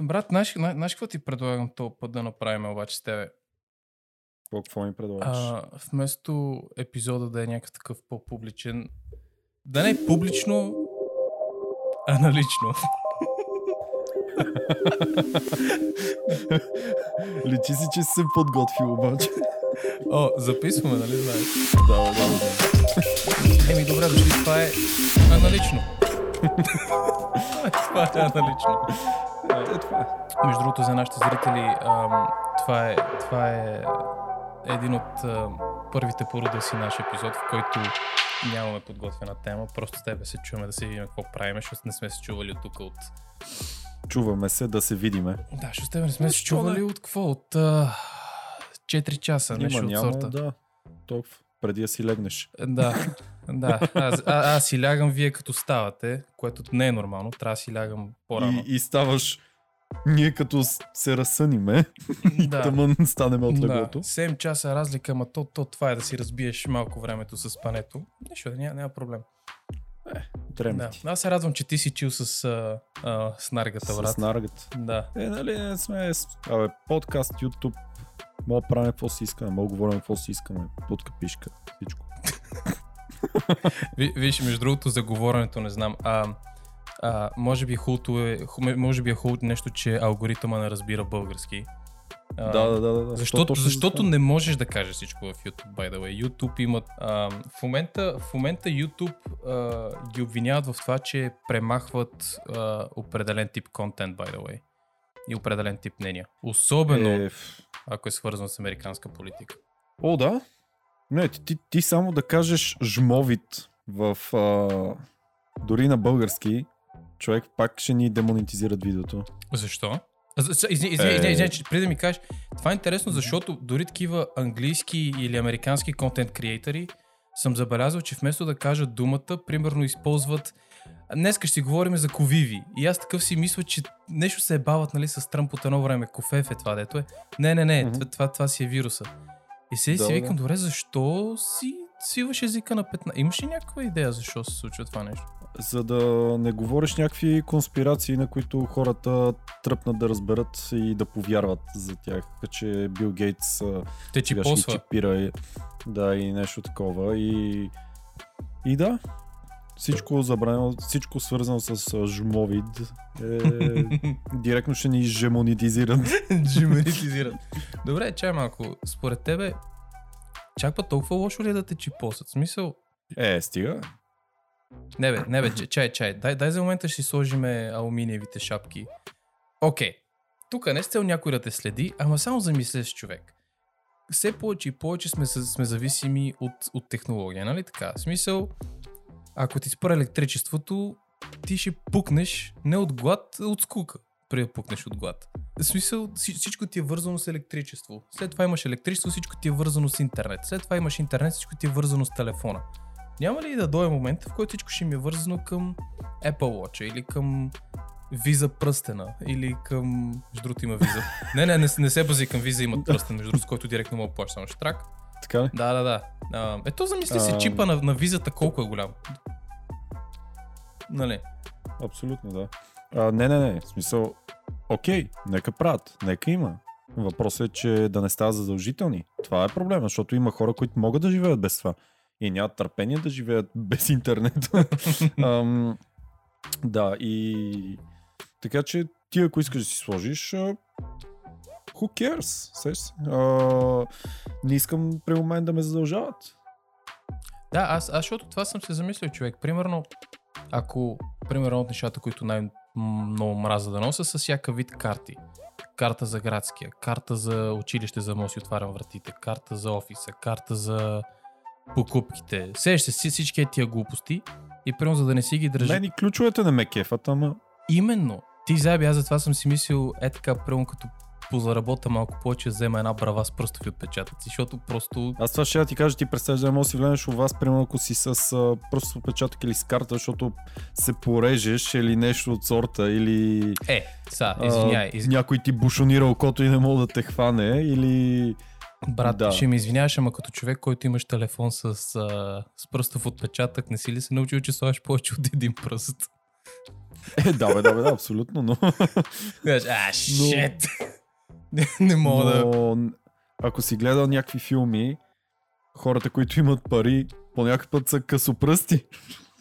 брат, знаеш, зна- знаеш какво ти предлагам този път да направим обаче с тебе? Какво, какво ми предлагаш? А, вместо епизода да е някакъв такъв по-публичен, да не е публично, а налично. Личи си, че си се подготвил обаче. О, записваме, нали знаеш? да, да, да. Еми, добре, дошли, това е аналично. това е аналично. Е, това е. Между другото, за нашите зрители, това, е, това е един от първите по рода си наш епизод, в който нямаме подготвена тема. Просто с тебе се чуваме да се видим какво правим, защото не сме се чували от тук от... Чуваме се да се видиме. Да, защото с тебе не сме се Защо чували не? от какво? От а, 4 часа, нещо Има, от няма, сорта. да. Толкова. Преди да си легнеш. Да, да. Аз, а, аз си лягам вие като ставате, което не е нормално. Трябва да си лягам по-рано. И, и ставаш ние като се разсъниме и Да. тъмън станем от Да, леглото. 7 часа разлика, ама то, то това е да си разбиеш малко времето с спането. Нищо, няма, няма проблем. Дреме Да. Аз се радвам, че ти си чил с, а, а, с наргата, брат. С наргата. Да. Е, нали, не сме... Абе, подкаст, YouTube, мога да правим какво си искаме, мога да говорим какво си искаме, под капишка, всичко. Ви, виж, между другото, за говоренето не знам. А, а, може би хубавото е, може би е хубаво нещо, че алгоритъма не разбира български. А, Да, да, да, да. Защото, защото не можеш да кажеш всичко в YouTube, by the way. YouTube имат... А, в, момента, в момента YouTube а, ги обвиняват в това, че премахват а, определен тип контент, by the way. И определен тип мнения. Особено, е... Ако е свързано с американска политика. О, да. Не, ти, ти, ти само да кажеш жмовит в... А, дори на български, човек пак ще ни демонетизират видеото. Защо? Извини, Е. че преди да ми кажеш, това е интересно, защото дори такива английски или американски контент креатори съм забелязал, че вместо да кажат думата, примерно използват Днеска ще си говорим за ковиви. И аз такъв си мисля, че нещо се е бават нали, с Тръмп от едно време. Кофев е това, дето е. Не, не, не, Мгм. това, това, това си е вируса. И сега Да, си да. викам, добре, защо си свиваш езика на 15? Имаш ли някаква идея защо се случва това нещо? За да не говориш някакви конспирации, на които хората тръпнат да разберат и да повярват за тях. Че Бил Гейтс Те сега ще чипира и, да, и нещо такова. И, и да, всичко забранено, всичко свързано с жмовид е, директно ще ни жемонетизират. Джимеритизират. Добре, чай малко. Според тебе, чак толкова лошо ли е да те чипосат? В смисъл, Е, стига. Не бе, не бе, чай, чай. Дай, дай за момента ще си сложиме алуминиевите шапки. Окей. Тук не с цел някой да те следи, ама само замислеш човек. Все повече и повече сме, сме зависими от, от технология, нали така? В смисъл, ако ти спра електричеството, ти ще пукнеш не от глад, а от скука, преди да пукнеш от глад. В смисъл, вси- всичко ти е вързано с електричество. След това имаш електричество, всичко ти е вързано с интернет. След това имаш интернет, всичко ти е вързано с телефона. Няма ли да дойде момент, в който всичко ще ми е вързано към Apple Watch или към виза пръстена или към... Между другото има виза. не, не, не, не се бази към виза, имат пръстен, между другото, с който директно мога да плащаш само штрак. Така ли? Да, да, да. А, ето замисли си Ам. чипа на, на визата колко е голям. Нали? Абсолютно, да. А, не, не, не. В смисъл, окей, нека правят, нека има. Въпросът е, че да не става задължителни. Това е проблема, защото има хора, които могат да живеят без това. И нямат търпение да живеят без интернет. Ам, да, и така че ти ако искаш да си сложиш, who cares? Сеш? А, не искам при момент да ме задължават. Да, аз, аз защото това съм се замислил, човек. Примерно, ако, примерно от нещата, които най-много мраза да нося, са всяка вид карти. Карта за градския, карта за училище, за да си отварям вратите, карта за офиса, карта за покупките. Сеш се си- всички тия глупости и примерно за да не си ги държа. Мен и ключовете не ме кефат, ама Именно. Ти заби, аз затова съм си мислил, е така, примерно като позаработа малко повече, взема една брава с пръстови отпечатъци, защото просто Аз това ще я ти кажа, ти представяш да не да си влезеш у вас, примерно ако си с а, пръстов отпечатък или с карта, защото се порежеш или нещо от сорта, или Е, са, извиняй. Из... някой ти бушонира окото и не мога да те хване, или... Брат, да. ще ми извиняваш, ама като човек, който имаш телефон с, а, с пръстов отпечатък, не си ли се научил, че слагаш повече от един пръст? Е, да, бе, да, бе, да, абсолютно, но... А, шет! Не, не мога да... но ако си гледал някакви филми, хората, които имат пари, по някакъв път са късопръсти.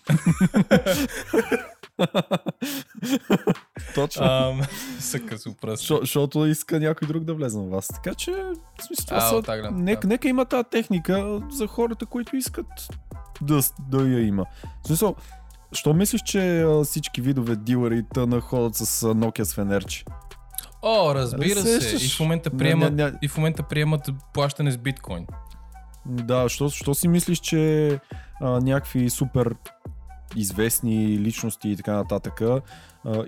Точно. Ам, са късо пръст. Защото иска някой друг да влезе на вас. Така че, в смисъл, това А, са... тази гледна нека, точка. нека има тази техника за хората, които искат да, да я има. В смисъл, що мислиш, че всички видове дилъри тъна ходят с Nokia с фенерче? О, разбира се. Разсещаш. И в момента приемат, не, не. и в момента приемат плащане с биткоин. Да, що, що си мислиш, че а, някакви супер известни личности и така нататък а,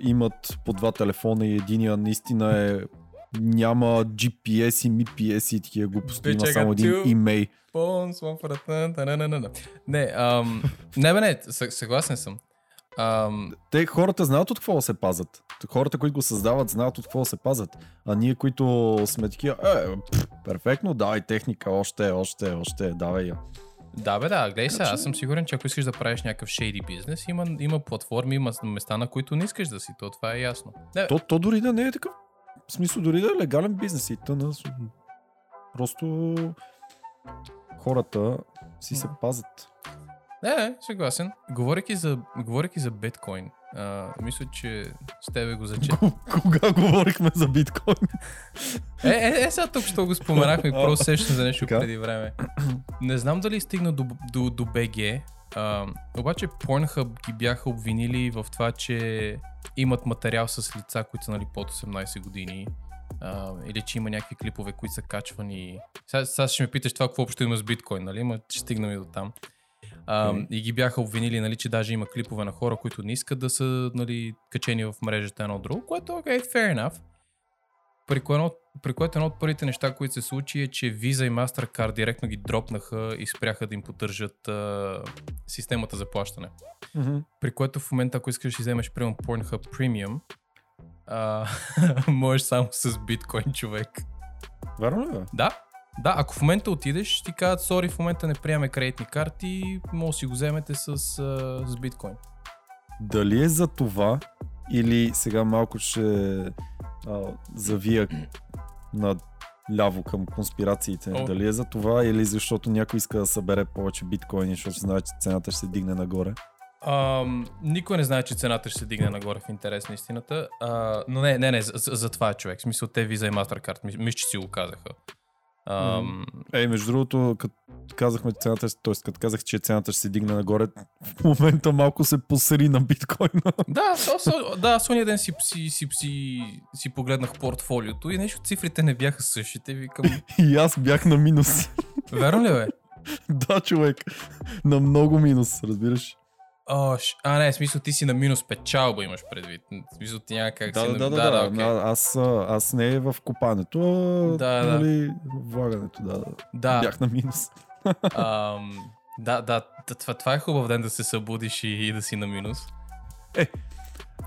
имат по два телефона и единия наистина е няма GPS и MPS и такива глупости, има само един имей. Не, ам, не бе, не, съ- съгласен съм. Ам, Те хората знаят от какво се пазят. Хората, които го създават, знаят от какво се пазят. А ние, които сме такива, е, пф, перфектно, давай техника, още, още, още, давай я. Да бе, да, гледай сега, аз съм сигурен, че ако искаш да правиш някакъв shady бизнес, има, има платформи, има места, на които не искаш да си, то това е ясно. Не, То, то дори да не е такъв. В смисъл, дори да е легален бизнес и тъна. Просто хората си се пазят. Не, не, съгласен. Говорейки за, говорейки за биткоин, а, мисля, че с тебе го зачет. Кога говорихме за биткоин? Е, е, е, сега тук що го споменахме и просто сещам за нещо преди време. Не знам дали стигна до, до, до BG, а, обаче Pornhub ги бяха обвинили в това, че имат материал с лица, които са нали, под 18 години. А, или че има някакви клипове, които са качвани. Сега, сега ще ме питаш това какво общо има с биткоин, нали? Ма ще стигнем и до там. А, Окей. И ги бяха обвинили, нали, че даже има клипове на хора, които не искат да са нали, качени в мрежата едно друго, което е okay, fair enough. При, кое, при което едно от първите неща, които се случи е, че Visa и Mastercard директно ги дропнаха и спряха да им поддържат а, системата за плащане. При което в момента, ако искаш да вземеш примерно Pornhub Premium, а, можеш само с биткоин човек. Верно ли бе? Да, да, ако в момента отидеш, ти кажат, сори, в момента не приемаме кредитни карти, може да си го вземете с, а, с биткоин. Дали е за това или сега малко ще а, завия на ляво към конспирациите. О. Дали е за това или защото някой иска да събере повече биткоини, защото знае, че цената ще се дигне нагоре. Ам, никой не знае, че цената ще се дигне нагоре в интерес на истината. А, но не, не, не, за, за, за това е човек. В смисъл, те Visa и Mastercard, мис- мисля, че си го казаха. Ам, Ей, между другото, като казахме цената, т.е. като казах, че цената ще се дигне нагоре, в момента малко се посри на биткоина. Да, со, со, да, ония ден си, си, си, си, си погледнах портфолиото и нещо цифрите не бяха същите. Викам, И аз бях на минус. верно ли бе? да, човек. На много минус, разбираш. О, ш... А, не, в смисъл ти си на минус печалба имаш предвид. В смисъл ти няма как Да, си да, на... да, да, да, окей. да. Аз, аз не е в копането, Да, да. нали, влагането, да, да. да. Бях на минус. Ам, да, да, това, това е хубав ден да се събудиш и, и да си на минус.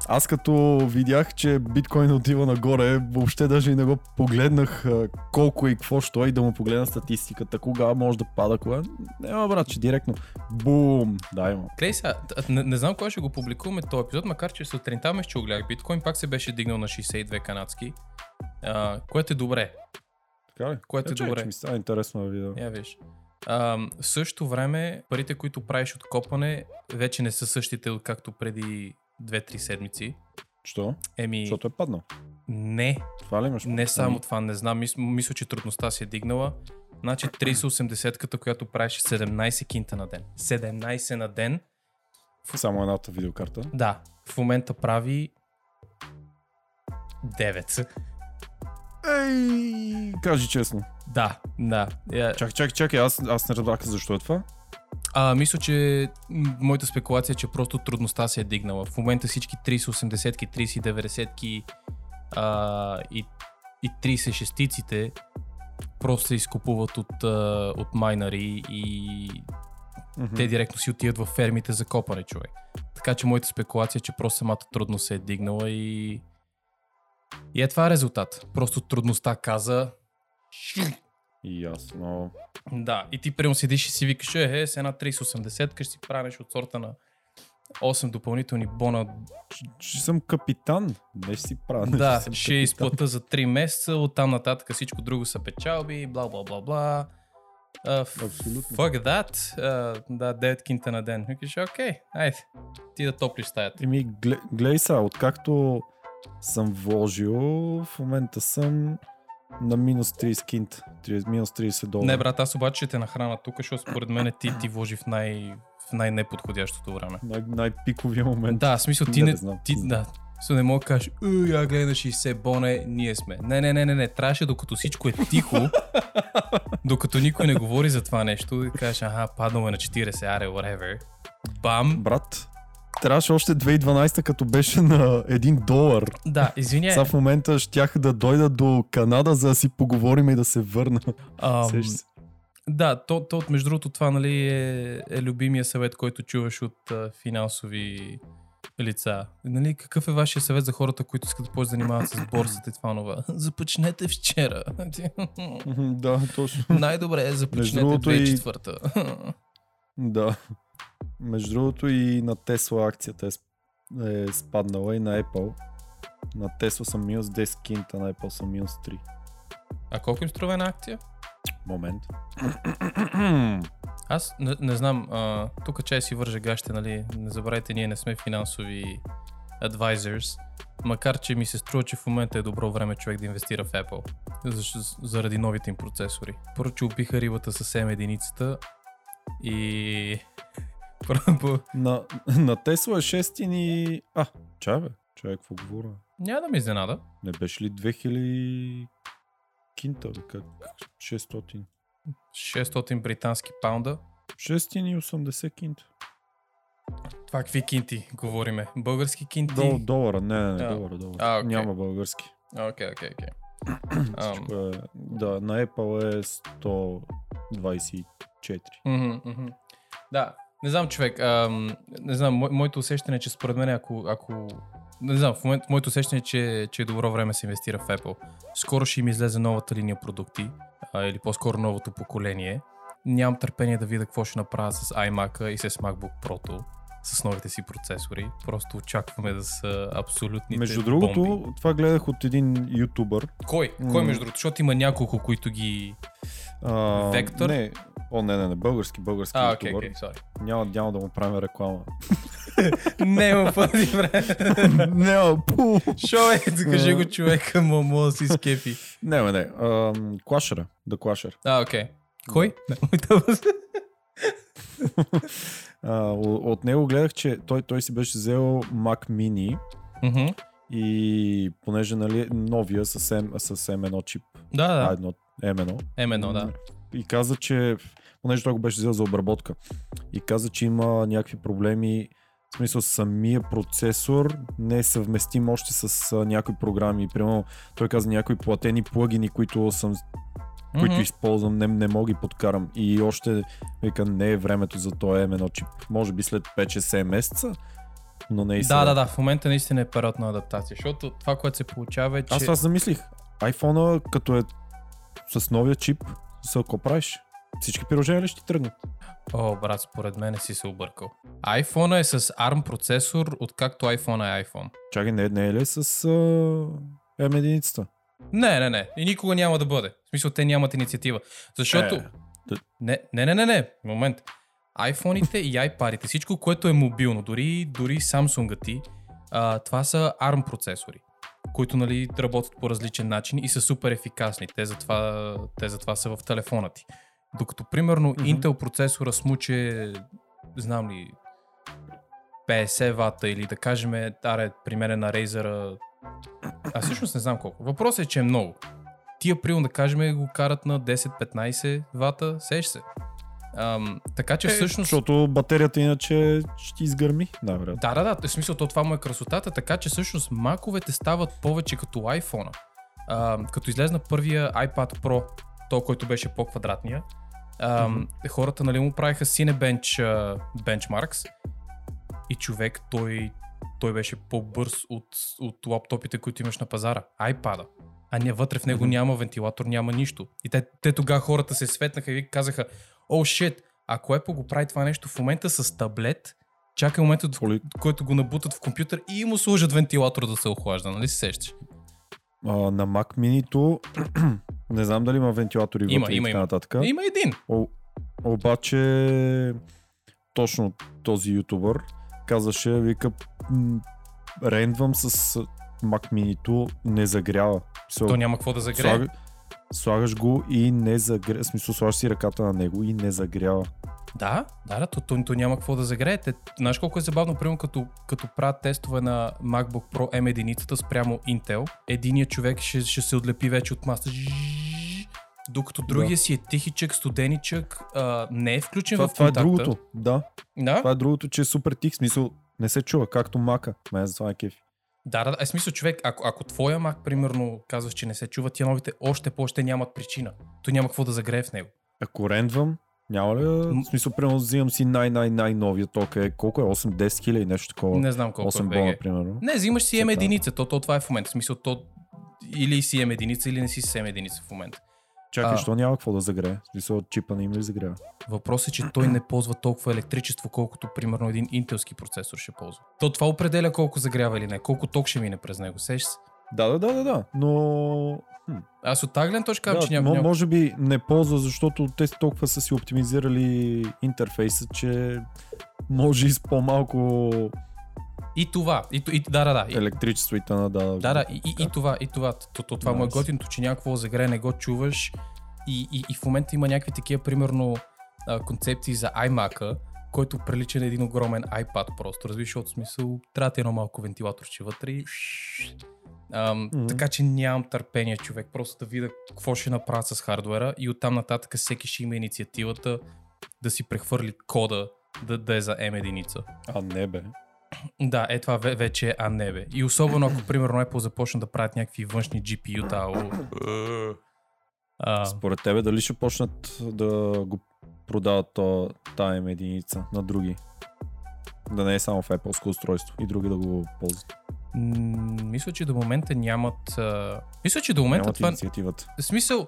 Аз като видях, че биткоин отива нагоре, въобще даже и не го погледнах колко и какво ще е и да му погледна статистиката, кога може да пада, кога. Няма брат, че директно бум, да има. Гледай сега, не, не знам кой ще го публикуваме този епизод, макар че сутринта ме ще го гледах. Биткоин пак се беше дигнал на 62 канадски, а, което е добре. Така ли? Което е чай, добре. че ми става интересно да видя. Я виж. А, в същото време, парите, които правиш от копане, вече не са същите, както преди 2-3 седмици. Що? Еми, Защото е паднал. не, Това ли имаш? не само Ами, това, не знам. Мис, мисля, че трудността си е дигнала. Значи 3080-ката, която правиш 17 кинта на ден. 17 на ден. Само едната видеокарта. Да, в момента прави 9. Ей, кажи честно. Да, да. Чакай, чакай, чакай, аз, аз не разбрах защо е това. А, мисля, че моята спекулация е, че просто трудността се е дигнала. В момента всички 3080-ки, 3090-ки а, и, и 36-ците просто се изкупуват от, а, от майнари и Мгм. те директно си отиват в фермите за копане, човек. Така че моята спекулация е, че просто самата трудност се е дигнала и... И е това е резултат. Просто трудността каза... Ясно. Да, и ти прямо седиш и си викаш, е, е, с една 3080 ще си правиш от сорта на 8 допълнителни бона. Ще съм капитан. Не ще си правя. Да, ще изплата за 3 месеца, оттам нататък всичко друго са печалби, бла бла бла бла. Uh, Абсолютно. Fuck that. Uh, да, 9 кинта на ден. Викаш, окей, айде, ти да топлиш стаята. Еми, гле- гледай сега, откакто съм вложил, в момента съм на минус 30 кинт. 30, минус 30 долара. Не, брат, аз обаче ще те нахрана тук, защото според мен ти, ти вложи в, най, в най-неподходящото време. Най- най-пиковия момент. Да, в смисъл ти Не, не, знам. ти, да, не мога да кажеш, «Ой, я гледай на 60 боне, ние сме. Не, не, не, не, не. Трябваше докато всичко е тихо, докато никой не говори за това нещо, да кажеш, аха, паднало е на 40, аре, whatever. Бам. Брат, трябваше още 2012 като беше на 1 долар. Да, извиняй. Сега в момента щях да дойда до Канада, за да си поговорим и да се върна. Ам? Да, то, то, между другото това нали, е, е любимия съвет, който чуваш от а, финансови лица. Нали, какъв е вашия съвет за хората, които искат да да занимават с борсата и това нова? Започнете вчера. Да, точно. Най-добре е започнете другото и- 2004. Да. Между другото и на Тесла акцията е, е спаднала и на Apple. На Тесла съм минус 10 кинта, на Apple съм минус 3. А колко им струва една акция? Момент. Аз не, не знам, а, тук чай си вържа гащите, нали? Не забравяйте, ние не сме финансови advisors, макар че ми се струва, че в момента е добро време човек да инвестира в Apple, защо, заради новите им процесори. Първо, че убиха рибата с M единицата и... На, на Тесла е 6 и... А, чай бе, човек, какво говоря? няма да ме изненада. Не беше ли 2000 кинта, бе, как? 600. 600 британски паунда. 680 кинта. Това какви кинти говориме? Български кинти? Дол, долара, не, не, А. долара, долара. А, окей. Няма български. Окей, окей, окей. Е, да, на Apple е 124. Мгм, мгм. Да, не знам, човек. Ам, не знам, мо, моето усещане е, че според мен, ако. ако не знам, в момента моето усещане е, че, че е добро време да се инвестира в Apple. Скоро ще им излезе новата линия продукти, а, или по-скоро новото поколение. Нямам търпение да видя какво ще направят с iMac и с MacBook Pro с новите си процесори. Просто очакваме да са абсолютните Между другото, бомби. това гледах от един ютубър. Кой? Кой между другото? Защото има няколко, които ги... А, Вектор? Не, о, не, не, не, български, български А, окей, сори. Няма, няма да му правим реклама. Не, му пъти време. не, пу. Шо е, кажи го човека, му да си скепи. Не, бе, не. Клашера, да Клашер. А, окей. Кой? От него гледах, че той, той си беше взел Mac Mini и понеже нали, новия с, M, с M1 чип, Да, да. A1, M1, Емено, да. И каза, че, понеже той го беше взел за обработка, и каза, че има някакви проблеми, в смисъл самия процесор не е съвместим още с а, някои програми. Примерно, той каза някои платени плагини, които съм които Мгм. използвам, не, не мога ги подкарам. И още, вика, не е времето за този M1 чип. Може би след 5-6 месеца, но не и сега. Да, да, да. В момента наистина е период на адаптация, защото това, което се получава е, че... Аз това замислих. iPhone, като е с новия чип, са какво правиш? Всички приложения ли ще тръгнат? О, брат, според мен си се объркал. iPhone е с ARM процесор, откакто iPhone е iPhone. Чакай, не, не е ли с а, M1-цата? Не, не, не. И никога няма да бъде. В смисъл, те нямат инициатива. Защото... Е, да- Не, не, не, не, не. Момент. iPhone-ите и iPad-ите, всичко, което е мобилно, дори, дори Samsung ти, а, това са ARM процесори, които нали, работят по различен начин и са супер ефикасни. Те затова, те затова са в телефона ти. Докато, примерно, Мгм. Intel процесора смуче, знам ли, 50 вата или да кажем, аре, при мен е на Razer, а всъщност не знам колко. Въпросът е, че е много. Тия, примерно, да кажем, го карат на 10-15 вата, сеш се. Ам, така че е, всъщност... Защото батерията иначе ще изгърми, най-вероятно. Да, да, да. В смисъл, то това му е красотата, така че всъщност маковете стават повече като iPhone. А, като излезна първия iPad Pro, то, който беше по-квадратния, а, хората нали, му правиха Cinebench а, benchmarks и човек, той, той беше по-бърз от, от лаптопите, които имаш на пазара. iPad-а. А не, вътре в него няма вентилатор, няма нищо. И те, те тогава хората се светнаха и казаха, о, oh, shit, ако Apple го прави това нещо в момента с таблет, Чакай момента, в Коли... който го набутат в компютър и му сложат вентилатор да се охлажда, нали се сещаш? А, на Mac Mini-то не знам дали има вентилатори Има, вътре и има, така има. нататък. Има един. О, обаче точно този ютубър казваше, вика, рендвам с Mac Mini-то не загрява. So, То няма какво да загрее. слага, слагаш го и не загрява. В смисъл, слагаш си ръката на него и не загрява. Да, да, да, то, то, то няма какво да загрее. Те, знаеш колко е забавно, примерно като, като правят тестове на MacBook Pro M1 спрямо Intel, единият човек ще, ще се отлепи вече от маста, Жжж, докато другия Да. си е тихичък, студеничък, а, не е включен Това, в това е контакта. другото. Да, Да, това е другото, че е супер тих. Смисъл, не се чува, както мака. Мен за това е кефи. Да, да, е смисъл човек, ако, ако твоя Mac, примерно, казваш, че не се чува, тия новите още по-още нямат причина. То няма какво да загрее в него. Ако рендвам, няма ли, в смисъл, примерно взимам си най-най-най новия ток е, колко е, 8-10 хиляди, нещо такова. Не знам колко 8 е бона, BG. примерно. Не, взимаш си M единица, то, то това е в момента. В смисъл, то или си M единица, или не си с M единица в момента. Чакай, А. що няма какво да загрее? Смисъл, чипа не им ли загрява? Въпросът е, че той не ползва толкова електричество, колкото примерно един интелски процесор ще ползва. То това определя колко загрява или не, колко ток ще мине през него. Сеш се? Да, да, да, да, да, но... Хм. Аз от тази гледна точка Да, че няма, няма... Може би не ползва, защото те толкова са си оптимизирали интерфейса, че може и с по-малко И това, и, и, да, да, да. И, електричество и т.н. Да, да, да, и, и, и това, и това. То, то, това му е Nice. готиното, че няма какво да загрее, не го чуваш. И, и, и в момента има някакви такива, примерно, а, концепции за iMac-а, който прилича на един огромен iPad просто. Разбираш, от смисъл, трябва да е едно малко вентилаторче вътре и... Ам, Мгм. Така че нямам търпение, човек, просто да видя какво ще направят с хардвера и оттам нататък всеки ще има инициативата да си прехвърли кода да, да е за M единица. А, не бе. Да, е това ве- вече е а не бе. И особено ако примерно Apple започна да правят някакви външни GPU-та, ало, а, Според тебе дали ще почнат да го продават то, тая единица на други? Да не е само в Apple устройство и други да го ползват. м, мисля, че до момента нямат... А, мисля, че до момента Нямат това... инициативата. В смисъл,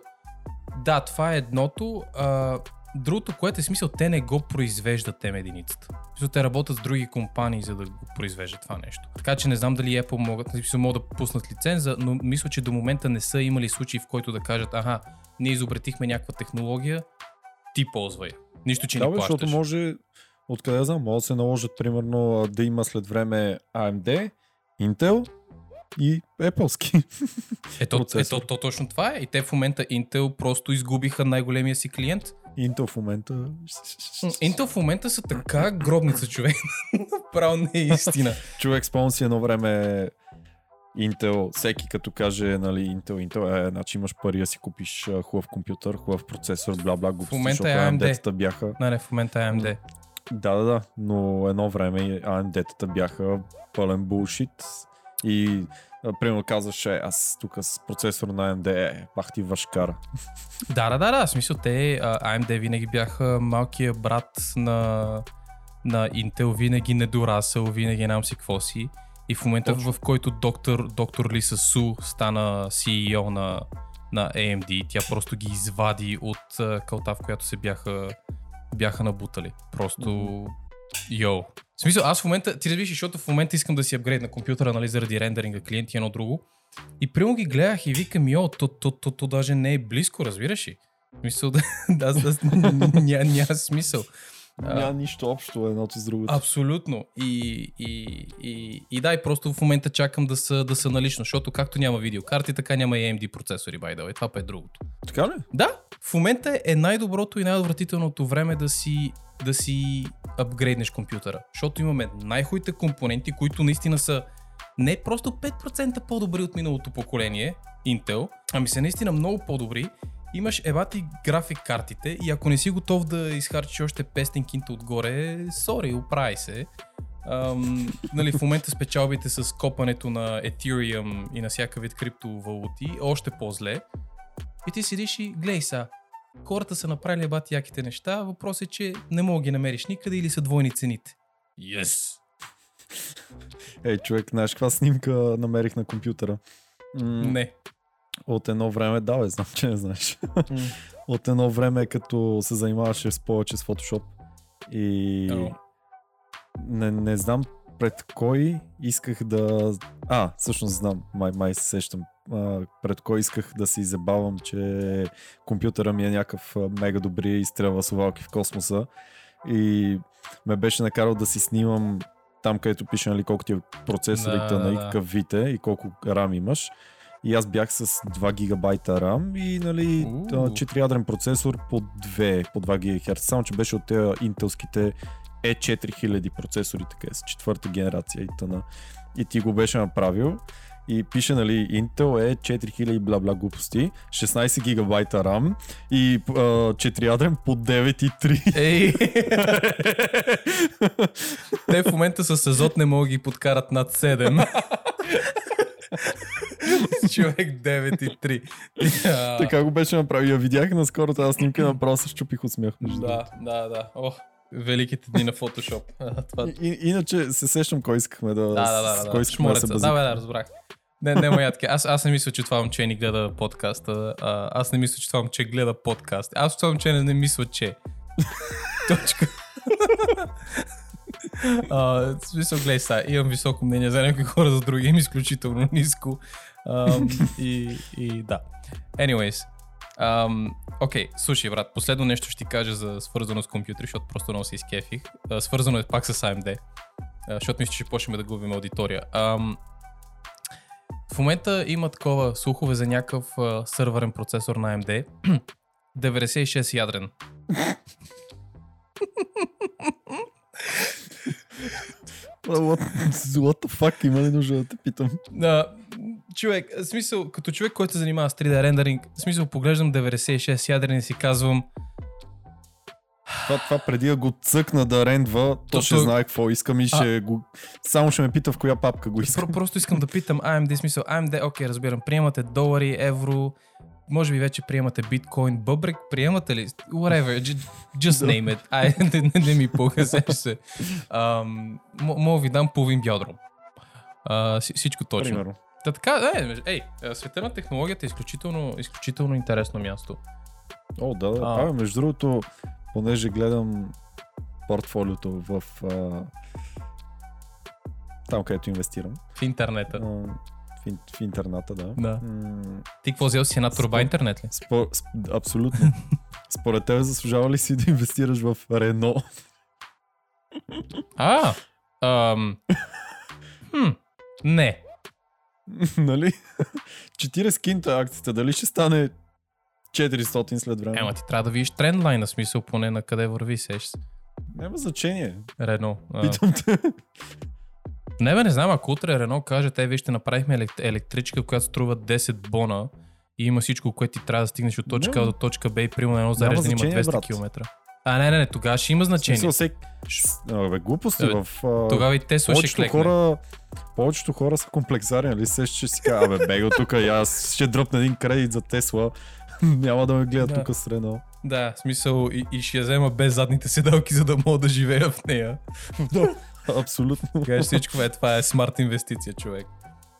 да, това е едното. А, другото, което е смисъл, те не го произвеждат тем единицата. Смисъл, те работят с други компании, за да го произвеждат това нещо. Така че не знам дали Apple могат, смисъл, могат да пуснат лиценза, но мисля, че до момента не са имали случаи, в който да кажат, аха, ние изобретихме някаква технология, ти ползвай. Нищо, че Да, ни плащаш. защото може, откъде знам, може да се наложат примерно да има след време AMD, Intel и Apple-ски. Ето, ето, то точно това е. И те в момента Intel просто изгубиха най-големия си клиент. Intel в момента... Intel в момента са така гробница, човек. Право не е истина. Човек спомням си едно време Intel, всеки като каже, нали, Intel, Intel, е, значи имаш пари да си купиш хубав компютър, хубав процесор, бла бла глупости, момента е AMD. Бяха... Не, не, в момента е AMD. Да, да, да, но едно време AMD-тата бяха пълен булшит и примерно казваше, аз тук с процесор на AMD, е, бах ти вашкара. Да, да, да, да. В смисъл, те, AMD винаги бяха малкия брат на, на Intel, винаги недорасъл, винаги нямам си какво си. И в момента, Точно. в който доктор, доктор Лиса Су стана CEO на, на AMD, тя просто ги извади от кълта, в която се бяха, бяха набутали. Просто, йоу. В смисъл, аз в момента, ти разбираш, защото в момента искам да си апгрейд на компютъра, нали, заради рендеринга, клиенти едно друго. И прямо ги гледах и викам, йо, то, то, то, то даже не е близко, разбираш ли? Смисъл, да, да, аз, аз, ня, няма смисъл. Няма нищо общо едното с другото. Абсолютно. И, и, и, и да, и просто в момента чакам да са, да са налично, защото както няма видеокарти, така няма и AMD процесори, by the way. Това па е другото. Така ли? Да, в момента е най-доброто и най-отвратителното време да си, да си апгрейднеш компютъра. Защото имаме най-хубавите компоненти, които наистина са не просто 5% по-добри от миналото поколение, Intel, ами са наистина много по-добри. Имаш ебати график картите и ако не си готов да изхарчиш още 500 кинта отгоре, сори, оправи се. Ам, нали, в момента спечалбите с копането на Ethereum и на всяка вид криптовалути още по-зле. И ти седиш и гледай са. Хората са направили бати яките неща, въпросът е, че не мога да ги намериш никъде или са двойни цените. Yes! Ей, човек, знаеш каква снимка намерих на компютъра? М- Не. От едно време, да, бе, знам, че не знаеш. От едно време, като се занимаваше с повече с Photoshop и О. не, не знам пред кой исках да... А, всъщност знам, май, май се сещам. Пред кой исках да се изебавам, че компютъра ми е някакъв мега добри и изстрелва совалки в космоса. И ме беше накарал да си снимам там, където пише нали, колко ти е процесорите Да, на да, и да. какъв вид е и колко рам имаш. И аз бях с 2 гигабайта RAM и нали, Уу. 4-ядрен процесор по 2, по 2 ГГц. Само, че беше от тези интелските E4000 процесори, така е, с четвърта генерация и тъна. И ти го беше направил и пише, нали, Intel е 4000 бла-бла глупости, 16 гигабайта RAM и а, 4-ядрен по 9,3. Ей! Те в момента с Азот не могат ги подкарат над 7. Човек 9 и 3. А, така го беше направил. Я видях наскоро тази снимка направо се щупих от смях. Да, да, да. О, великите дни на Photoshop. А, Това... И, иначе се сещам кой искахме да, Да, да, да, да, кой искахме да се базикаме. Да, бе, да, разбрах. Не, не, ятки. Аз, аз не мисля, че това момче ни гледа подкаста. А, аз не мисля, че това момче гледа подкаст. Аз това момче не, не мисля, че. Точка. А, в смисъл, гледай сега, имам високо мнение за някои хора, за други им изключително ниско. Ам, и, и да. Anyways. Окей, слушай, брат, последно нещо ще ти кажа за свързано с компютри, защото просто много се изкефих. Свързано е пак с AMD, защото мисля, че почнем да губим аудитория. Ам, в момента има такова слухове за някакъв а, сървърен процесор на AMD. 96 ядрен. What, what the fuck, има ли нужда да те питам? А, човек, в смисъл, като човек, който се занимава с 3D рендеринг, в смисъл, поглеждам 96 ядрен и си казвам, Това, това преди да го цъкна да рендва, то, То ще той- знае какво искам и ще го... Само ще ме пита в коя папка го искам. Про- просто искам да питам AMD, смисъл, AMD, окей, разбирам, приемате долари, евро, може би вече приемате биткоин, бъбрек, приемате ли? Whatever, ju- just name it. Ай, не, не, не ми пука, сеш се. М- Мога ви дам половин бядром. А, си- всичко точно. Примерно. Та така, е, ей, света на технологията е изключително, изключително интересно място. О, да, да. А. А, между другото, понеже гледам портфолиото в... А... Там, където инвестирам. В интернета. А, в, ин, в интерната, да. Да. М, Ти какво взел си една турба Спо- интернет ли? Спо, сп, абсолютно. Според тебе заслужава ли си да инвестираш в Рено? А, ам, хм, не. нали? 40 кинта акцията, дали ще стане 400 след време? Ема ти трябва да видиш трендлайна, смисъл поне на къде върви, сеш се. Няма значение. Рено. А, Питам те. не бе, не знам, ако утре Рено каже, те вижте, направихме елект- електричка, която струва 10 бона и има всичко, което ти трябва да стигнеш от точка А до точка Б и примерно едно зареждане има значение, 200 брат. км. А, не, не, не, тогава ще има значение. Смисъл, всек... Абе, глупости Абе, в... А... Тогава и Тесла ще повечето хора, повечето хора са комплексари, нали? Се ще си кажа, абе, бега тук, аз ще дръпна един кредит за Тесла. Няма да ме гледат Да. тук с Рено. Да, в смисъл и, и ще я взема без задните седалки, за да мога да живея в нея. Абсолютно. Кажеш всичко, е, това е смарт инвестиция, човек.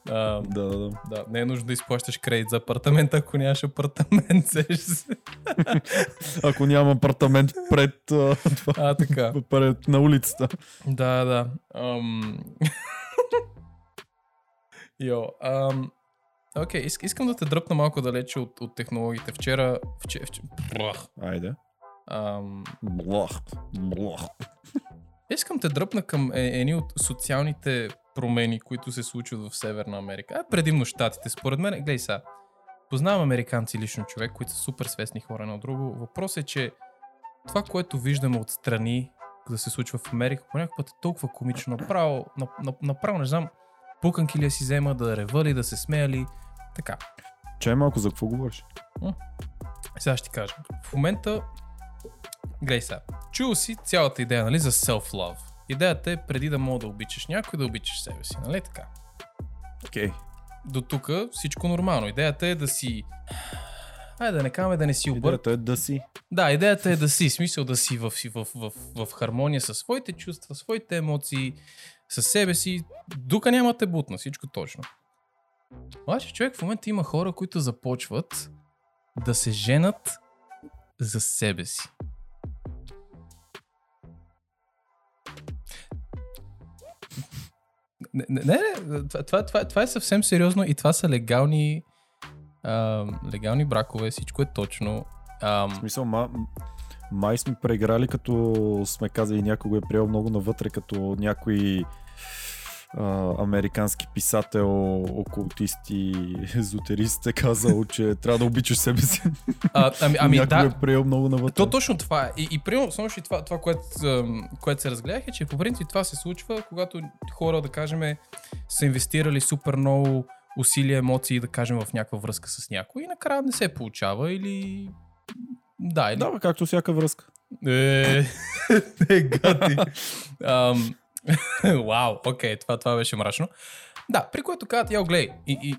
А, Да, да, да. да, не е нужно да изплащаш кредит за апартамент, ако нямаш апартамент. Ако нямам апартамент пред, а, това, А, така. пред на улицата. Да, да. Ам... Йо, ам... Окей, иск, искам да те дръпна малко далече от, от технологиите. Вчера... вчера, вчера Айде. ам... Блах. Блах. Искам те дръпна към е, едни от социалните промени, които се случват в Северна Америка. А предимно щатите. Според мен, гледай сега, познавам американци лично човек, които са супер свестни хора на друго. Въпрос е, че това, което виждаме отстрани да се случва в Америка, понякога път е толкова комично. Направо, на- на- направо не знам, пуканки ли си взема, да ревали, да се смеяли. Така. Чай малко, за какво говориш? Сега ще ти кажа. В момента, гледай сега, чул си цялата идея, нали, за self-love. Идеята е преди да мога да обичаш някой, да обичаш себе си, нали така? Окей. До тук всичко нормално. Идеята е да си... Айде да не казваме да не си обърк. Идеята е да си. Да, идеята е да си, смисъл да си в, в, в, в, в хармония със своите чувства, своите емоции, със себе си. Дука няма те бутна, всичко точно. Обаче човек в момента има хора, които започват да се женат за себе си. Не, не, не, това, това, това, това е съвсем сериозно и това са легални, а, легални бракове, всичко е точно. А, В смисъл, ма, май сме преиграли, като сме казали някой го е приел много навътре, като някой а, американски писател, окултист и езотерист е казал, че трябва да обичаш себе си. а, ами, ами някой да, е приел много навътре. То точно това е. И, и само ще това, това което, което се разгледах е, че по принцип това се случва, когато хора, да кажем, са инвестирали супер много усилия, емоции, да кажем, в някаква връзка с някой и накрая не се получава или... Да, или... Да, както всяка връзка. Е, е, гади. Ам, Вау, окей, това, това беше мрачно. Да, при което казват, яо, гледай,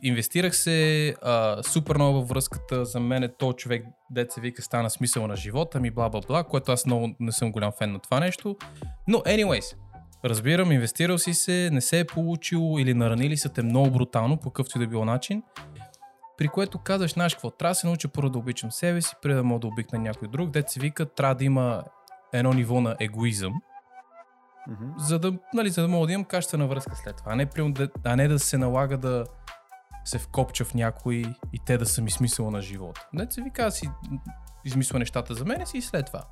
инвестирах се а, супер много във връзката, за мен е то човек, се вика, стана смисъл на живота ми, бла бла бла, което аз много не съм голям фен на това нещо. Но, anyways, разбирам, инвестирал си се, не се е получило или наранили са те много брутално, по какъвто и да било начин. При което казваш, знаеш какво, трябва да се науча първо да обичам себе си, преди да мога да обикна някой друг. Дет се вика, трябва да има едно ниво на егоизъм, Мгм. за да, нали, за да мога да имам качествена връзка след това. А не, да, а не да се налага да се вкопча в някой и те да са ми смисъл на живота. Не се вика, си измисля нещата за мене си и след това.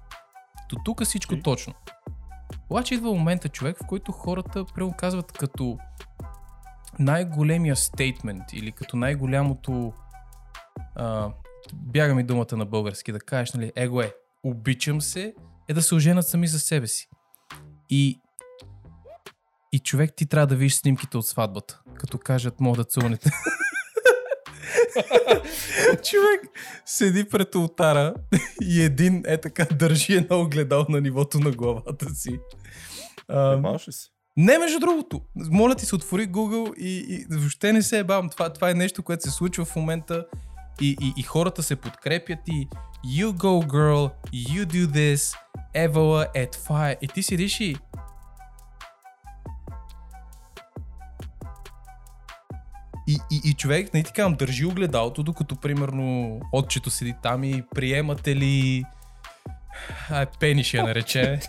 До тук всичко Окей. точно. Обаче идва момента, човек, в който хората прямо казват като най-големия стейтмент или като най-голямото а, бяга ми думата на български да кажеш, нали, его е, обичам се, е да се оженят сами за себе си. И, и човек ти трябва да видиш снимките от сватбата, като кажат, мога да целунете. човек седи пред ултара и един е така държи едно огледал на нивото на главата си. Ебаш се? не, между другото. Моля ти се, отвори Google и, и въобще не се ебавам. Това, това е нещо, което се случва в момента и, и, и хората се подкрепят и you go girl, you do this, Евала е това е. И ти седиш и И, и, и човек, не ти казвам, държи огледалото, докато примерно отчето седи там и приемате ли... Ай, пени ще я нарече.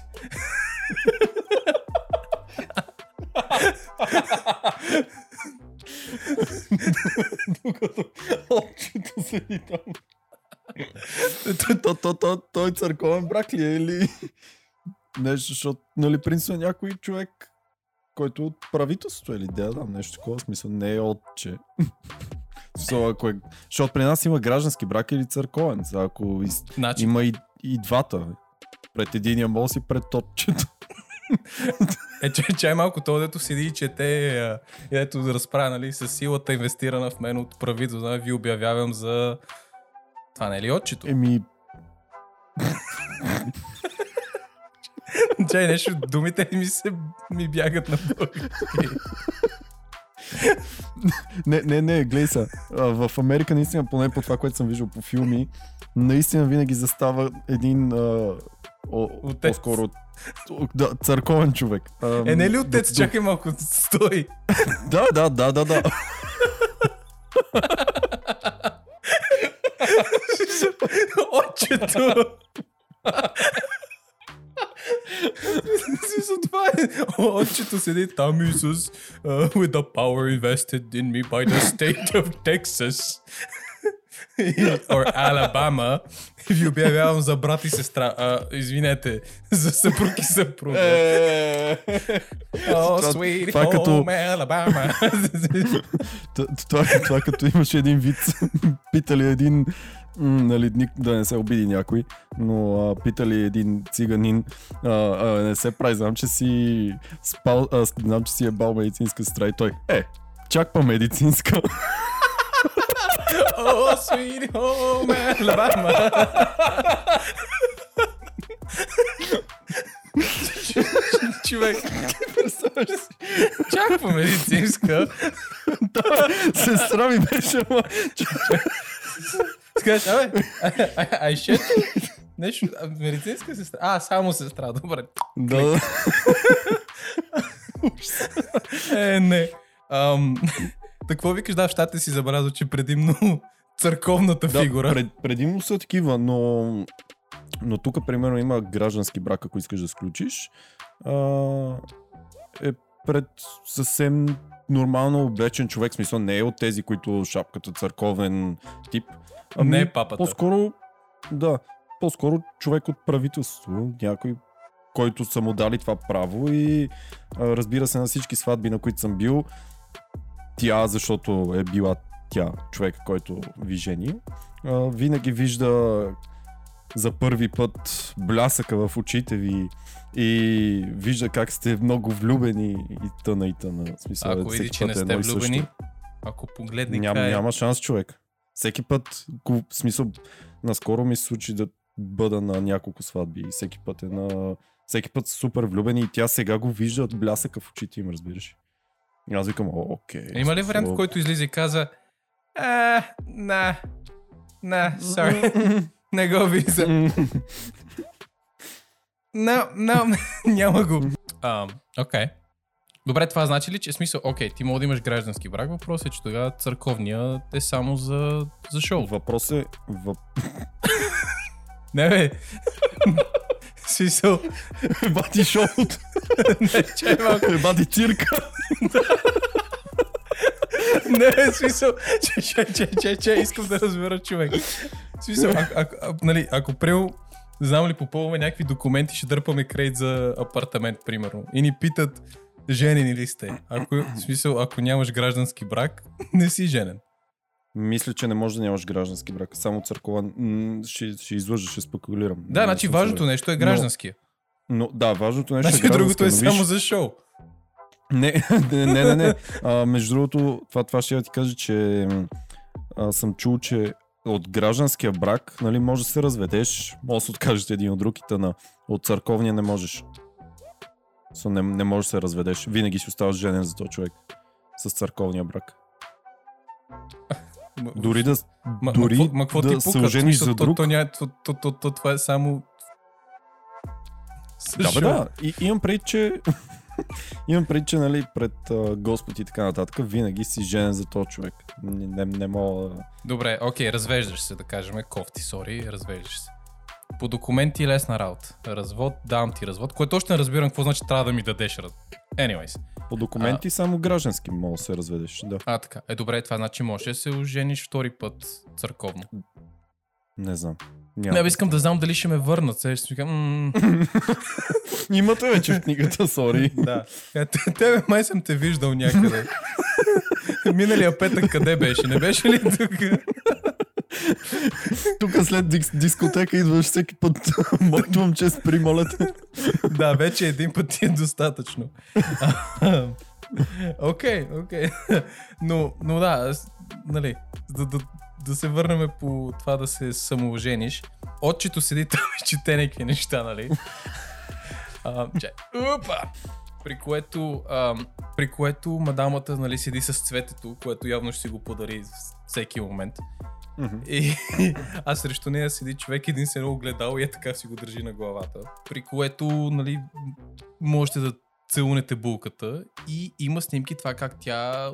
Докато очито седи там. то, то, то, то, той църковен брак ли е или нещо, защото, нали, принцип някой човек, който е от правителството или да, да, нещо такова, смисъл, не е отче. So, ако е, защото при нас има граждански брак или църковен. Сега, Ако из, Значи, има и, и двата. Пред единия мол си пред отчето. Е, че, чай малко, то дето седи и чете, и дето разправя, нали, с силата инвестирана в мен от правителство, нали, ви обявявам за... Това не е ли отчето? Еми, Чай, нещо, думите ми се ми бягат на български. Не, не, не, гледай са. В Америка наистина, поне по това, което съм виждал по филми, наистина винаги застава един а, о, Отец. по-скоро да, църковен човек. А, Е, не ли отец? до- Чакай малко, стой. Да, да, да, да, да. Отчето! Смисъл, това е. Отчето седи там и с uh, with the power invested in me by the state of Texas or Alabama ви обявявам за брат и сестра. А, извинете, за съпруг и съпруга. Е, Oh, това- sweet това е като- Alabama. Това, това като имаше един вид, питали един, нали, ник- да не се обиди някой, но а, питали един циганин, а, а, не се прави, знам, че си спал, а, знам, че си е бал медицинска сестра и той, е, чак па медицинска. oh, sweet home Alabama. Човек, чак по медицинска. Сестра ми беше, ама, Скажеш, абе, а- Айшето? Нещо, медицинска сестра? А, само сестра, добре. да, Е, не. Ам, какво викаш, да, в щатите си забелязал, че предимно църковната да фигура. пред, предимно са такива, но, но тук, примерно, има граждански брак, ако искаш да сключиш. А, е пред съвсем нормално облечен човек, смисъл не е от тези, които шапката църковен тип. Ами, Не е папата. По-скоро, да, по-скоро човек от правителството, някой, който са му дали това право и разбира се на всички сватби, на които съм бил, тя, защото е била тя човек, който ви жени, винаги вижда за първи път блясъка в очите ви и вижда как сте много влюбени и тъна и тъна. Смисъл, Ако види, че не е сте също. влюбени, ако погледне Ням, края... няма шанс, човек. Всеки път, в смисъл, наскоро ми се случи да бъда на няколко сватби и всеки път е на... Всеки път са супер влюбени и тя сега го вижда от блясъка в очите им, разбираш. И аз викам, о, окей. Има ли вариант, в който излиза и каза а, на, на, sorry, не го виждам. No, no, няма го. Окей. Добре, това значи ли, че смисъл, окей, ти мога да имаш граждански брак, въпросът е, че тогава църковния е само за, за шоу. Въпрос е... Въп... Не бе. Смисъл, Бати шоуто! не, чай малко. Бати цирка! Не, смисъл, че, че, че, че, че, искам да разбера човек. Смисъл, ако, ако, ако, нали, ако прил, знам ли, попълваме някакви документи, ще дърпаме кредит за апартамент, примерно. И ни питат, женени ли сте? Ако, в смисъл, ако нямаш граждански брак, не си женен. Мисля, че не може да нямаш граждански брак. Само църковен. М, Ще, ще излъжа, ще спекулирам. Да, Не значи важното сигурен. нещо е гражданския. Но да, важното нещо Значи е другото е но само виж- за шоу. Не, не, не, не. не. А, между другото, това, това ще я ти кажа, че а, съм чул, че от гражданския брак, нали, може да се разведеш, може да се откажете един от друг и тъна. От църковния не можеш. So, не, не можеш да се разведеш. Винаги си оставаш женен за този човек. С църковния брак. Дори да, Ма, дори ма, какво- ма, да се ожениш за то- друг. То, ня- то, то, то, то, това е само... Да, бе, да. И, имам пред, че имам пред, че нали, пред а, Господ и така нататък, винаги си женен за този човек. Не, не, не мога. Добре, окей, развеждаш се, да кажем. Кофти, сори, развеждаш се. По документи лесна работа. Развод, давам ти развод, което още не разбирам какво значи трябва да ми дадеш раз. Anyways. По документи само граждански мога да се разведеш. Да. А, така. Е, добре, това значи можеш да се ожениш втори път църковно. Не знам. Не, Няма. бе, искам да знам дали ще ме върнат. Сега ще викам, Имате вече в книгата, сори. Да. Е, те- Тебе май съм те виждал някъде. Миналия петък къде беше? Не беше ли тук? Тук след дис- дискотека идваш всеки път. Моето момче спри, моля те. да, вече един път ти е достатъчно. Окей, окей. Но, но да, нали, да, да, да се върнем по това да се самоожениш. Отчето седи там и чете някакви неща, нали? А, чай. Упа! При което, а, при което мадамата нали, седи с цветето, което явно ще си го подари всеки момент. И, а срещу нея седи човек един се едно огледал и е така си го държи на главата. При което, нали, можете да целунете булката и има снимки това как тя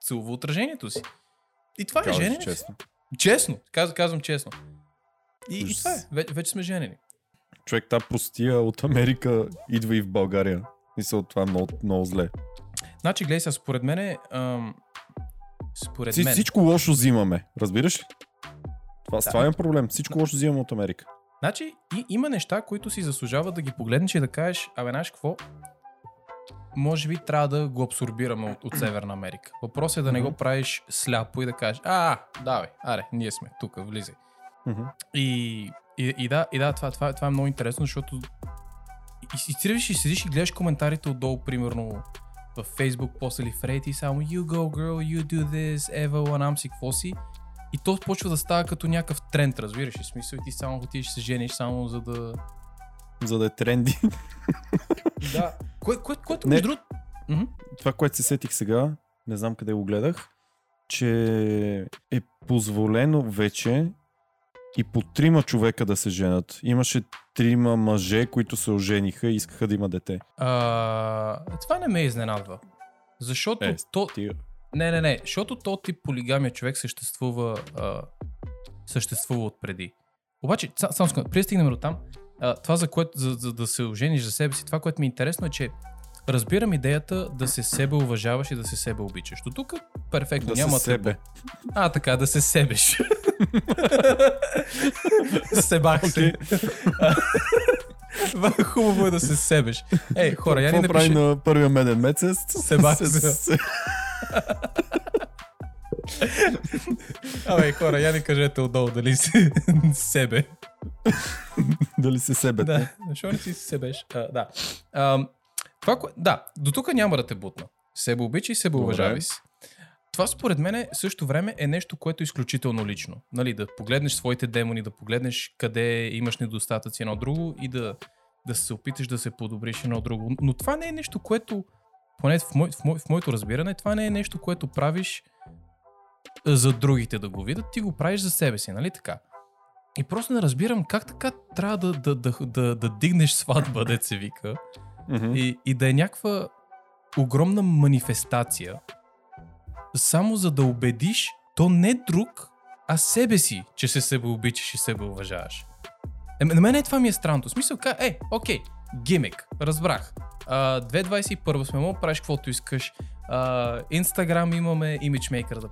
целува отражението си. И това е Казваш женене. честно. Честно, каз, казвам честно. И, и Ужас. това е, вече, вече сме женени. Човек, та простия от Америка идва и в България. И от това е много, много зле. Значи, гледай сега, според мен е... Ам, според Си, мен... всичко лошо взимаме. Разбираш ли? Това, Да. това имам проблем. Всичко лошо взимаме от Америка. Значи, и, има неща, които си заслужават да ги погледнеш и да кажеш, абе, знаеш какво? Може би трябва да го абсорбираме от, от Северна Америка. Въпросът е да не го правиш сляпо и да кажеш, а, давай, аре, ние сме тук, влизай. Мгм. И, и, и да, и да това, това, това е много интересно, защото и, и ти и седиш и гледаш коментарите отдолу, примерно в Facebook, после или в Reddit и само You go girl, you do this, Eva, анам си, какво си. И то почва да става като някакъв тренд, разбираш ли? Смисъл и ти само отидеш се жениш само за да... За да е тренди. Да. Кое, кое, което между другото... Това, което се сетих сега, не знам къде го гледах, че е позволено вече и по трима човека да се женят. Имаше трима мъже, които се ожениха и искаха да има дете. А, това не ме изненадва. Защото Е, то. Не, не, не, защото то тип полигамия човек съществува, а, съществува отпреди. Обаче, са- само секунда, преди стигнем до там, а, това за което, за, за да се ожениш за себе си, това, което ми е интересно е, че разбирам идеята да се себе уважаваш и да се себе обичаш. До тук перфектно, Да няма се себе. А, така, да се себеш. Себах се. Okay. Хубаво е да се себеш. Ей, хора, я ни Какво прави напиши... на първия меден месец? Себах се. се. Абе, хора, я ни кажете отдолу дали си себе. Дали се себе? Да, защо не си се себеш? А, да. А, това, да, до тук няма да те бутна. Себе обичай, себе уважавай си. Това според мен също време е нещо, което е изключително лично. Нали, да погледнеш своите демони, да погледнеш къде имаш недостатъци едно друго и да, да се опиташ да се подобриш едно друго. Но това не е нещо, което, поне в, мой, в, мой, в моето разбиране, това не е нещо, което правиш за другите да го видят, ти го правиш за себе си, нали така? И просто не разбирам как така трябва да, да, да, да, да дигнеш сватба, дет се вика, Мгм. и, и да е някаква огромна манифестация, само за да убедиш то не друг, а себе си, че се себе обичаш и себе уважаваш. Е, на мен е това ми е странното. В смисъл, ка, е, окей, гимик, разбрах. А, 2021 сме, мога да правиш каквото искаш. Инстаграм имаме имиджмейкър да,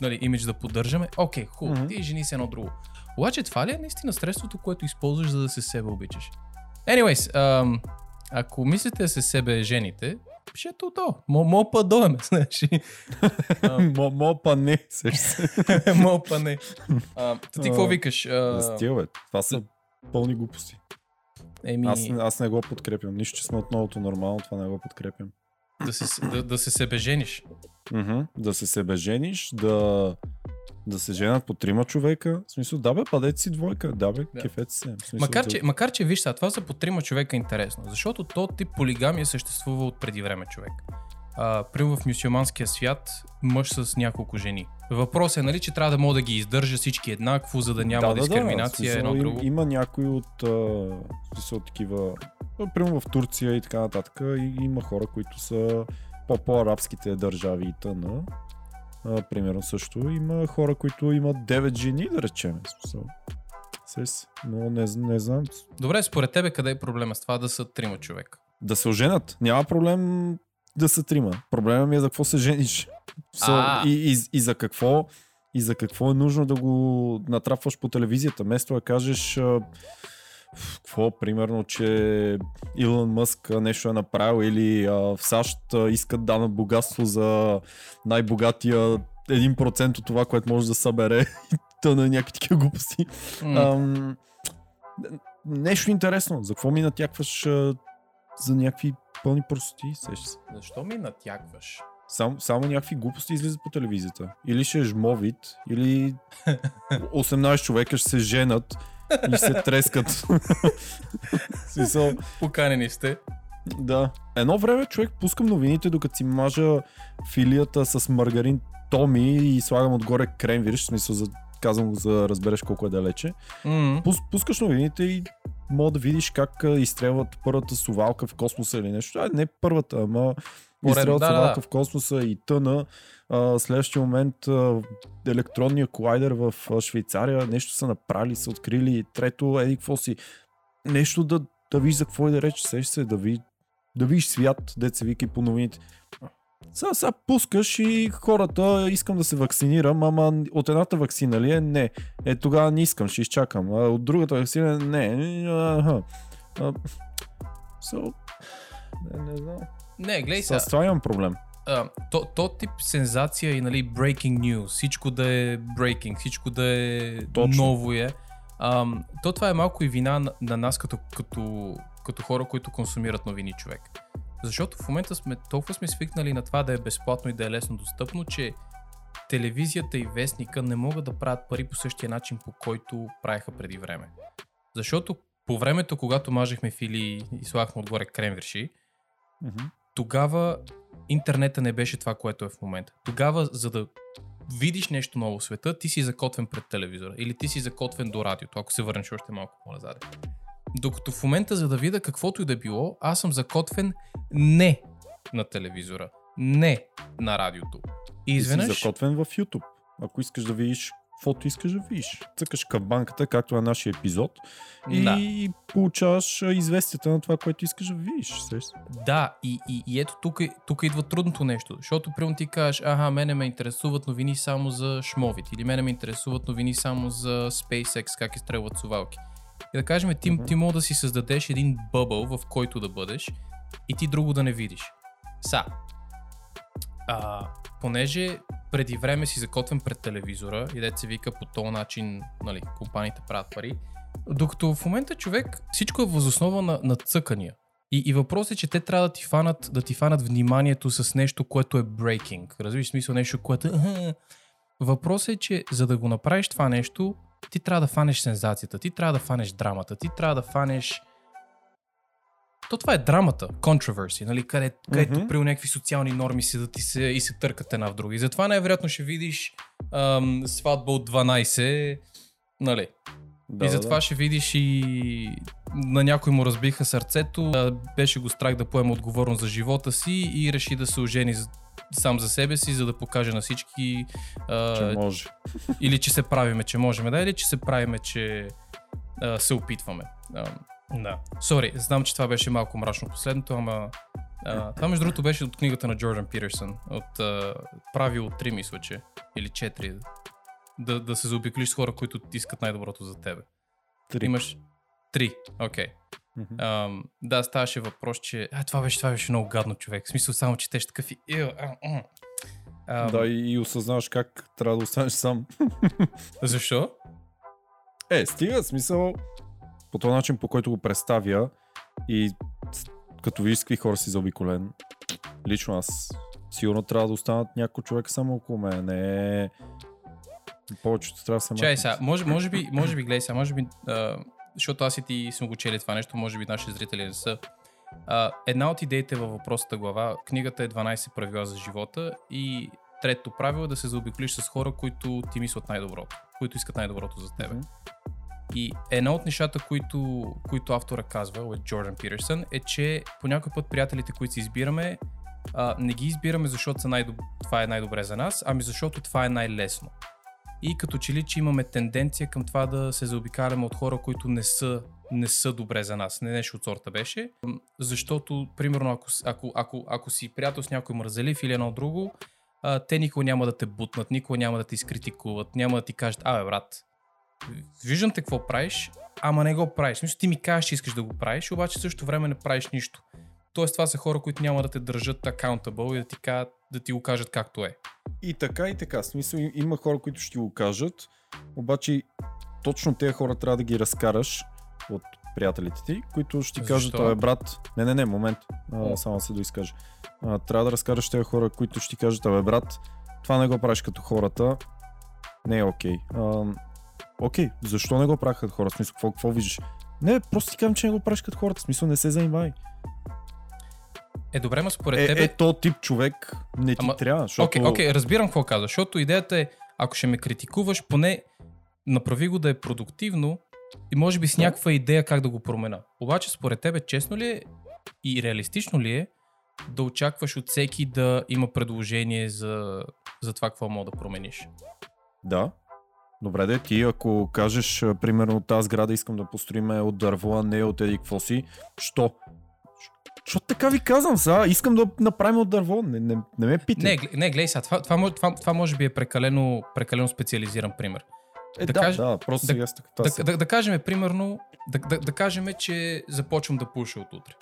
нали, имидж да поддържаме. Окей, хубаво, Мгм. ти жени си едно друго. Обаче това ли е наистина средството, което използваш, за да се себе обичаш? Anyways, ам, ако мислите да се себе жените, пишете отдолу. Мо, па доеме, знаеш. Мо, па не. Мо па не. Ти какво викаш? Стига, бе. Това са пълни глупости. еми, Аз, аз не го подкрепям. Нищо, че сме от новото нормално, това не го подкрепям. Да, се, да, да се себе жениш. Мгм. Да се себе жениш, да, да се женят по трима човека. В смисъл, да бе, падете си двойка. Да бе, Да. кефете се. Смисъл, Макар да- че, макар, че виж сега, това за по трима човека е интересно, защото то тип полигамия съществува от преди време човек. А, Примерно в мюсюлманския свят мъж с няколко жени. Въпросът е, нали, че трябва да мога да ги издържа всички еднакво, за да няма да, да, дискриминация да, в едно друго. им- Има някои от, а, смисъл, такива, примерно в Турция и така нататък, и, има хора, които са по по-арабските държави и т.н. А, примерно също има хора, които имат 9 жени, да речем. Смисъл. Сес, но не, не знам. Добре, според тебе къде е проблема с това да са трима човека? Да се оженят. Няма проблем да са трима. Проблема ми е за какво се жениш. А. So, и, и, и, за какво и за какво е нужно да го натрапваш по телевизията. Вместо да кажеш а, какво, примерно, че Илон Мъск а, нещо е направил или а, в САЩ а, искат дана богатство за най-богатия 1% от това, което може да събере и тъна някакви такива глупости. М, Ам, нещо интересно. За какво ми натякваш а, за някакви пълни простоти? Сещаш се. Защо ми натягваш? Само, само някакви глупости излизат по телевизията. Или ще е жмовит, или 18 човека ще се женат и се трескат. Смисъл, Поканени сте. да. Едно време човек пускам новините, докато си мажа филията с маргарин Томи и слагам отгоре крем, виж, смисъл за, казвам го за да разбереш колко е далече. М, Пус, пускаш новините и мога да видиш как изстрелват първата сувалка в космоса или нещо. А, не първата, ама изстрелват да, сувалка да. в космоса и тъна. А, следващия момент а, електронния колайдер в Швейцария, нещо са направили, са открили. Трето, еди какво си. Нещо да, да видиш за какво и да рече, сеш се, да, ви, да видиш свят, дет се вика и по новините. Сега, сега пускаш и хората, искам да се вакцинирам, ама от едната вакцина ли е? Не. Е, тогава не искам, ще изчакам. А от другата вакцина не. Аха. А, so, не, не знам. Не, гледай сега. С това имам проблем. а, то, то тип сензация и нали, breaking news, всичко да е breaking, всичко да е Точно. ново е. Ам, то това е малко и вина на, на нас като, като, като хора, които консумират новини човек. Защото в момента сме толкова сме свикнали на това да е безплатно и да е лесно достъпно, че телевизията и вестника не могат да правят пари по същия начин, по който правеха преди време. Защото по времето, когато мажехме фили и слагахме отгоре кремвирши, Мгм. тогава интернета не беше това, което е в момента. Тогава, за да видиш нещо ново в света, ти си закотвен пред телевизора или ти си закотвен до радиото, ако се върнеш още малко по-назад. Докато в момента, за да видя каквото и да било, аз съм закотвен не на телевизора, не на радиото. И Ти изведнъж... си закотвен в YouTube. Ако искаш да видиш каквото искаш да видиш. Цъкаш към банката, както е нашия епизод и Да. получаваш известията на това, което искаш да видиш. Да, и, и, и ето тук, тук идва трудното нещо, защото примерно ти кажеш, аха, мене ме интересуват новини само за шмовит, или мене ме интересуват новини само за SpaceX, как изстрелват сувалки. И да кажем, ти, Мгм. ти мога да си създадеш един бъбъл, в който да бъдеш и ти друго да не видиш. Са, а, понеже преди време си закотвен пред телевизора и дете се вика по този начин, нали, компаниите правят пари, докато в момента човек всичко е възоснова на, на цъкания. И, и въпросът е, че те трябва да ти фанат, да ти фанат вниманието с нещо, което е breaking. Разбираш смисъл нещо, което е... Въпросът е, че за да го направиш това нещо, ти трябва да фанеш сензацията, ти трябва да фанеш драмата, ти трябва да фанеш... То това е драмата, controversy, нали, къде, където Мгм. при някакви социални норми седат и се, и се търкат една в друга. И затова най-вероятно ще видиш ам, сватба от 12, нали, Да, и затова ще видиш и на някой му разбиха сърцето, беше го страх да поема отговорност за живота си и реши да се ожени сам за себе си, за да покаже на всички а, Че може. или че се правиме, че можем, да, или че се правиме, че а, се опитваме. А, да. Сори, знам, че това беше малко мрачно последното, ама а, това между другото беше от книгата на Джордан Питерсън, от а, правило 3 мисля, че, или 4. Да, да се заобиклиш с хора, които искат най-доброто за тебе. Три. Имаш три. Окей. Мгм. Ам, да, ставаше въпрос, че... А, това беше, това беше много гадно човек. В смисъл само, че теш такъв и... А. Ам, Да, и, и осъзнаваш как трябва да останеш сам. Защо? Е, стига, смисъл по този начин, по който го представя и като с какви хора си заобиколен, лично аз сигурно трябва да останат някой човек само около мен, не повечето трябва да се Чай сега, може, може би, може би, гледай сега, може би, а, защото аз и ти сме го чели това нещо, може би наши зрители не са. А, една от идеите във въпросната глава, книгата е 12 правила за живота и третото правило е да се заобиклиш с хора, които ти мислят най-доброто, които искат най-доброто за тебе. И една от нещата, които, които автора казва, от Джордан Питерсън, е, че по някой път приятелите, които си избираме, а, не ги избираме, защото са най- това е най-добре за нас, ами защото това е най-лесно. И като че ли, че имаме тенденция към това да се заобикаляме от хора, които не са, не са добре за нас. Не нещо от сорта беше. Защото, примерно, ако, ако, ако, ако си приятел с някой мързелив или едно друго, а, те никога няма да те бутнат, никога няма да ти изкритикуват, няма да ти кажат, абе брат, виждам те какво правиш, ама не го правиш. Смисъл, ти ми кажеш, че искаш да го правиш, обаче в същото време не правиш нищо. Тоест, това са хора, които няма да те държат accountable и да ти, кажат, да ти го кажат както е. И така, и така. Смисъл има хора, които ще го кажат, обаче точно тези хора трябва да ги разкараш от приятелите ти, които ще ти кажат, Защо? абе брат, не, не, не, момент, а, само се доизкажа. А, трябва да разкараш тези хора, които ще ти кажат, абе брат, това не го правиш като хората, не е окей. А, окей, защо не го правят като хора? В смисъл, какво, какво виждаш? Не, просто ти казвам, че не го правиш като хората. В смисъл, не се занимавай. Е, добре, ма според Е, тебе... е, то тип човек не ти Ама- трябва, защото... Окей, окей, разбирам какво казваш, защото идеята е, ако ще ме критикуваш, поне направи го да е продуктивно и може би с някаква идея как да го промена. Обаче, според тебе, честно ли е и реалистично ли е да очакваш от всеки да има предложение за, за това какво мога да промениш? Да. Добре, де, ти ако кажеш, примерно, тази сграда искам да построиме от дърво, а не от еди какво си, що? Защото така ви казвам сега, искам да направим от дърво, не, не, не ме питай. Не, не гледай сега, това, това, може- това, това може би е прекалено, прекалено специализиран пример. е, да да, кажа- да, просто да- сега това Да, са- да, да кажем, примерно, да, да, да кажем, че започвам да пуша от утре.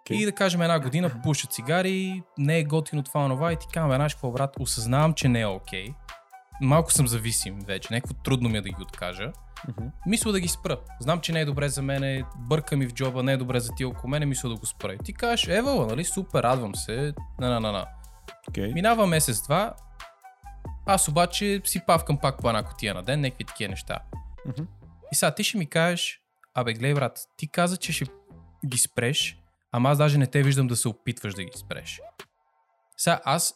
Окей. И да кажем една година пуша цигари, не е готино това, онова и ти казвам, знаеш какво, брат, осъзнавам, че не е окей. Малко съм зависим вече, някакво трудно ми е да ги откажа. Мгм. Мисля да ги спра. Знам, че не е добре за мене, бърка ми в джоба, не е добре за ти около мене, мисля да го спра. И ти кажеш, евала, нали, супер, радвам се, на, на, на, на. Окей. Минава месец-два, аз обаче си павкам пак по една котия на ден, някакви такива неща. Мгм. И сега ти ще ми кажеш, абе гледай брат, ти каза, че ще ги спреш, ама аз даже не те виждам да се опитваш да ги спреш. Сега аз,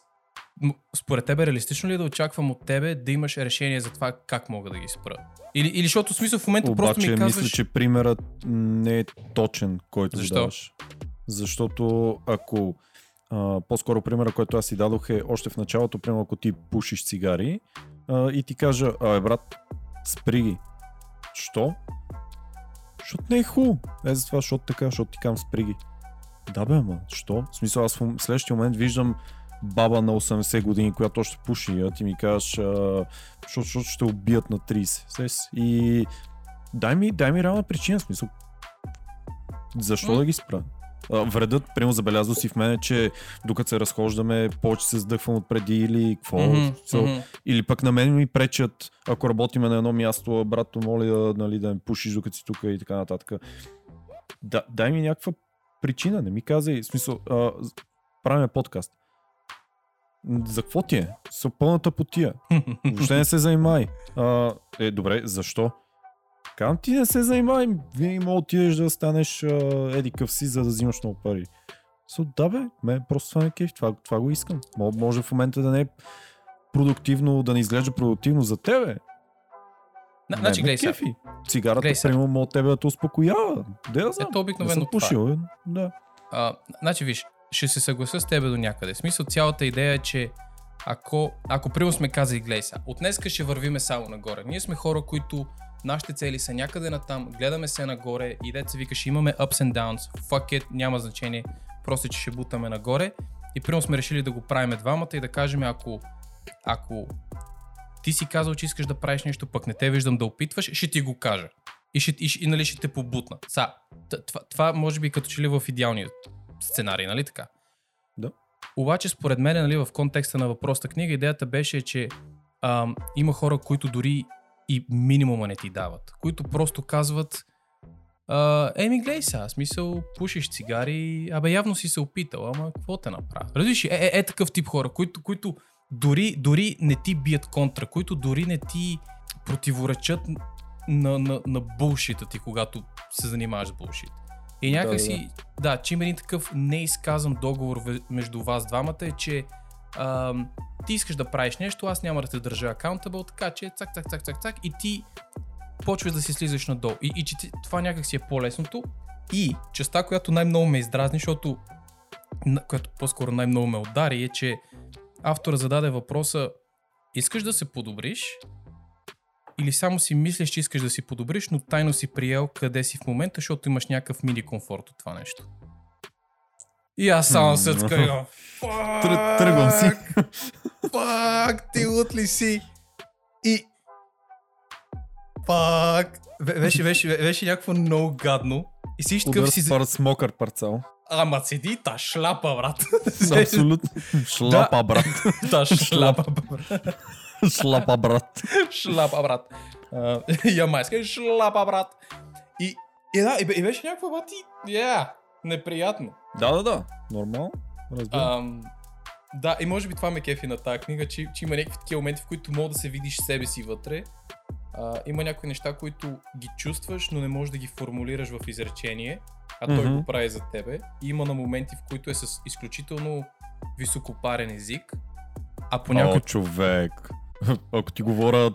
според тебе реалистично ли е да очаквам от тебе да имаш решение за това как мога да ги спра? Или, или защото смисъл в момента просто Обаче ми казваш... мисля, че примерът не е точен, който Защо? даваш. Защото ако а, по-скоро примера, който аз си дадох е още в началото, примерно ако ти пушиш цигари, а, и ти кажа, абе брат, спри ги. Що? Защото не е хубаво. Е за това, защото така, защото ти кам спри ги. Да бе, ама, що? В смисъл, аз в следващия момент виждам баба на 80 години, която още пуши, а ти ми кажеш, защото, защото ще убият на 30. Сес. И дай ми, дай ми реална причина, смисъл. Защо да ги спра? Вредът, прямо забелязал си в мене, че докато се разхождаме, повече се сдъхвам от преди или какво. Мгм, So, мгм. или пък на мен ми пречат, ако работиме на едно място, брато, моля да, нали, да ме пушиш докато си тук и така нататък. Да, дай ми някаква причина, не ми казай, в смисъл, а, з- правим подкаст. За какво ти е? С пълната потия. Въобще не се занимай. А, е, добре, защо? Казвам ти не се занимай, винаги мога да отидеш да станеш еди къв си, за да взимаш много пари. So, да бе, мен просто това не е кеф, това, това го искам. Мо- Може в момента да не е продуктивно, да не изглежда продуктивно за тебе. На- Не Значи, гледай сега. кефи. Цигарата, Гледай примерно, мога тебе да те успокоява. Да я знам. Ето не обикновено съм това. пушил, бе. да. А, значи виж, ще се съглася с тебе до някъде. Смисъл цялата идея е, че ако, ако примерно сме казали, гледай сега, от днеска ще вървиме само нагоре. Ние сме хора, които нашите цели са някъде на там, гледаме се нагоре и деца викаш, имаме ups and downs, fuck it, няма значение, просто че ще бутаме нагоре. И примерно сме решили да го правим двамата и да кажем, ако, ако ти си казал, че искаш да правиш нещо, пък не те виждам да опитваш, ще ти го кажа. И, ще, и, и нали ще те побутна. Са, това, това може би като че ли в идеалния сценарий, нали така? Да. Обаче, според мен, нали, в контекста на въпросната книга, идеята беше, че ам, има хора, които дори и минимума не ти дават. Които просто казват, а, еми, гледай сега, смисъл, пушиш цигари, абе явно си се опитал, ама какво те направи? Разбираш, е, е, е такъв тип хора, които, които дори, дори не ти бият контра, които дори не ти противоречат на, на, на булшита ти, когато се занимаваш с булшит. И някакси, да, да, че има един такъв неизказан договор между вас двамата е, че ам, ти искаш да правиш нещо, аз няма да те държа accountable, така че цак, цак, цак, цак, цак и ти почваш да си слизаш надолу. И, и че това някак си е по-лесното. И частта, която най-много ме издразни, защото която по-скоро най-много ме удари е, че автора зададе въпроса искаш да се подобриш или само си мислиш, че искаш да си подобриш, но тайно си приел къде си в момента, защото имаш някакъв мини комфорт от това нещо. И аз само се М. отскривам. Тръ- тръгвам си. Пак, ти лут ли си? И... Пак. Бе- Беше, беше, беше някакво много гадно. И си Удар такъв си... с пар- с мокър парцал. Ама седи та шляпа, брат. Абсолютно. Шлапа, брат. Та шляпа, брат. Шлапа, брат. Шляпа, брат. Ямайска шляпа, брат. И, и да, и, бе- и беше някаква бати, yeah, неприятно. Да, да, да. Нормално. Разбира. Ам, да, и може би това ме кефи на тази книга, че, че има някакви такива моменти, в които мога да се видиш себе си вътре. А, има някои неща, които ги чувстваш, но не можеш да ги формулираш в изречение, а той Мгм. го прави за тебе. И има на моменти, в които е с изключително високопарен език, а О, понякога човек. Ако ти говоря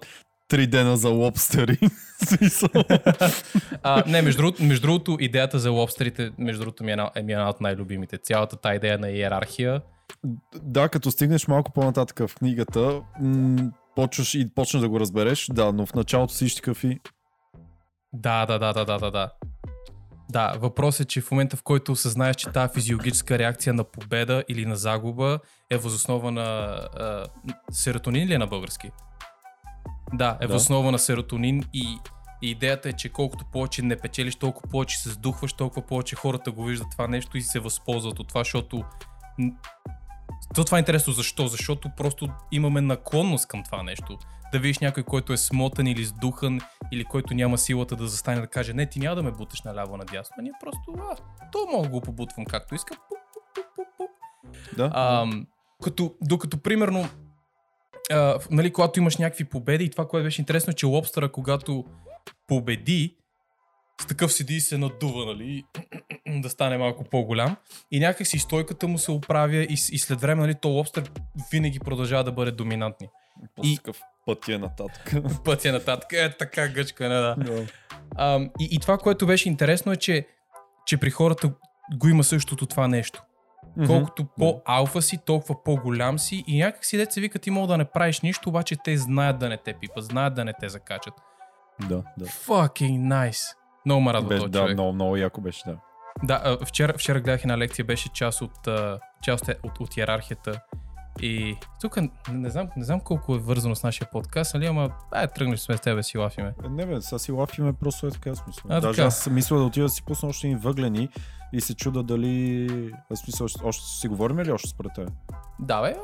три дена за лобстери. А, не, между другото, между другото, идеята за лобстерите, между другото, ми е една, е ми е една от най-любимите. Цялата тази идея на иерархия. да, като стигнеш малко по-нататък в книгата, м- почваш и почнеш да го разбереш, да, но в началото си такъв и Да, да, да, да, да, да, да. Да, въпрос е, че в момента в който осъзнаеш, че тази физиологическа реакция на победа или на загуба е възоснова на а, серотонин или е на български? Да, е Да. възоснова на серотонин и, и идеята е, че колкото повече не печелиш, толкова повече се сдухваш, толкова повече хората го виждат това нещо и се възползват от това, защото то това е интересно. Защо? Защото просто имаме наклонност към това нещо. Да видиш някой, който е смотан или сдухан, или който няма силата да застане да каже, не, ти няма да ме буташ наляво надясно. А ние просто, а, то мога да го побутвам както искам. Пуп, пуп, пуп, пуп, да. А, като, докато, примерно, а, нали, когато имаш някакви победи и това, което беше интересно, е, че лобстъра, когато победи, с такъв седи и се надува, нали, да стане малко по-голям. И някак си стойката му се оправя и, и след време, нали, то лобстър винаги продължава да бъде доминантни. И- такъв път е нататък. Пътя нататък е така гъчка, не да. Да. А, и, и това, което беше интересно е, че, че при хората го има същото това нещо. Мгм. Колкото по-алфа си, толкова по-голям си и някак си деца вика ти мога да не правиш нищо, обаче те знаят да не те пипат, знаят да не те закачат. Да, да. Fucking nice. Много ме радва Беше, този да, човек. много, много яко беше, да. Да, вчера, вчера гледах една лекция, беше част от, част от, от, от иерархията. И тук не, знам, не знам колко е вързано с нашия подкаст, нали, ама ай, тръгнеш сме с тебе си лафиме. Е, Не бе, сега си лафиме, просто е така смисъл. А, Даже така. аз мисля да отида да си пусна още един въглени и се чуда дали... Аз смисъл, още, още си говорим ли още според теб? Да, бе,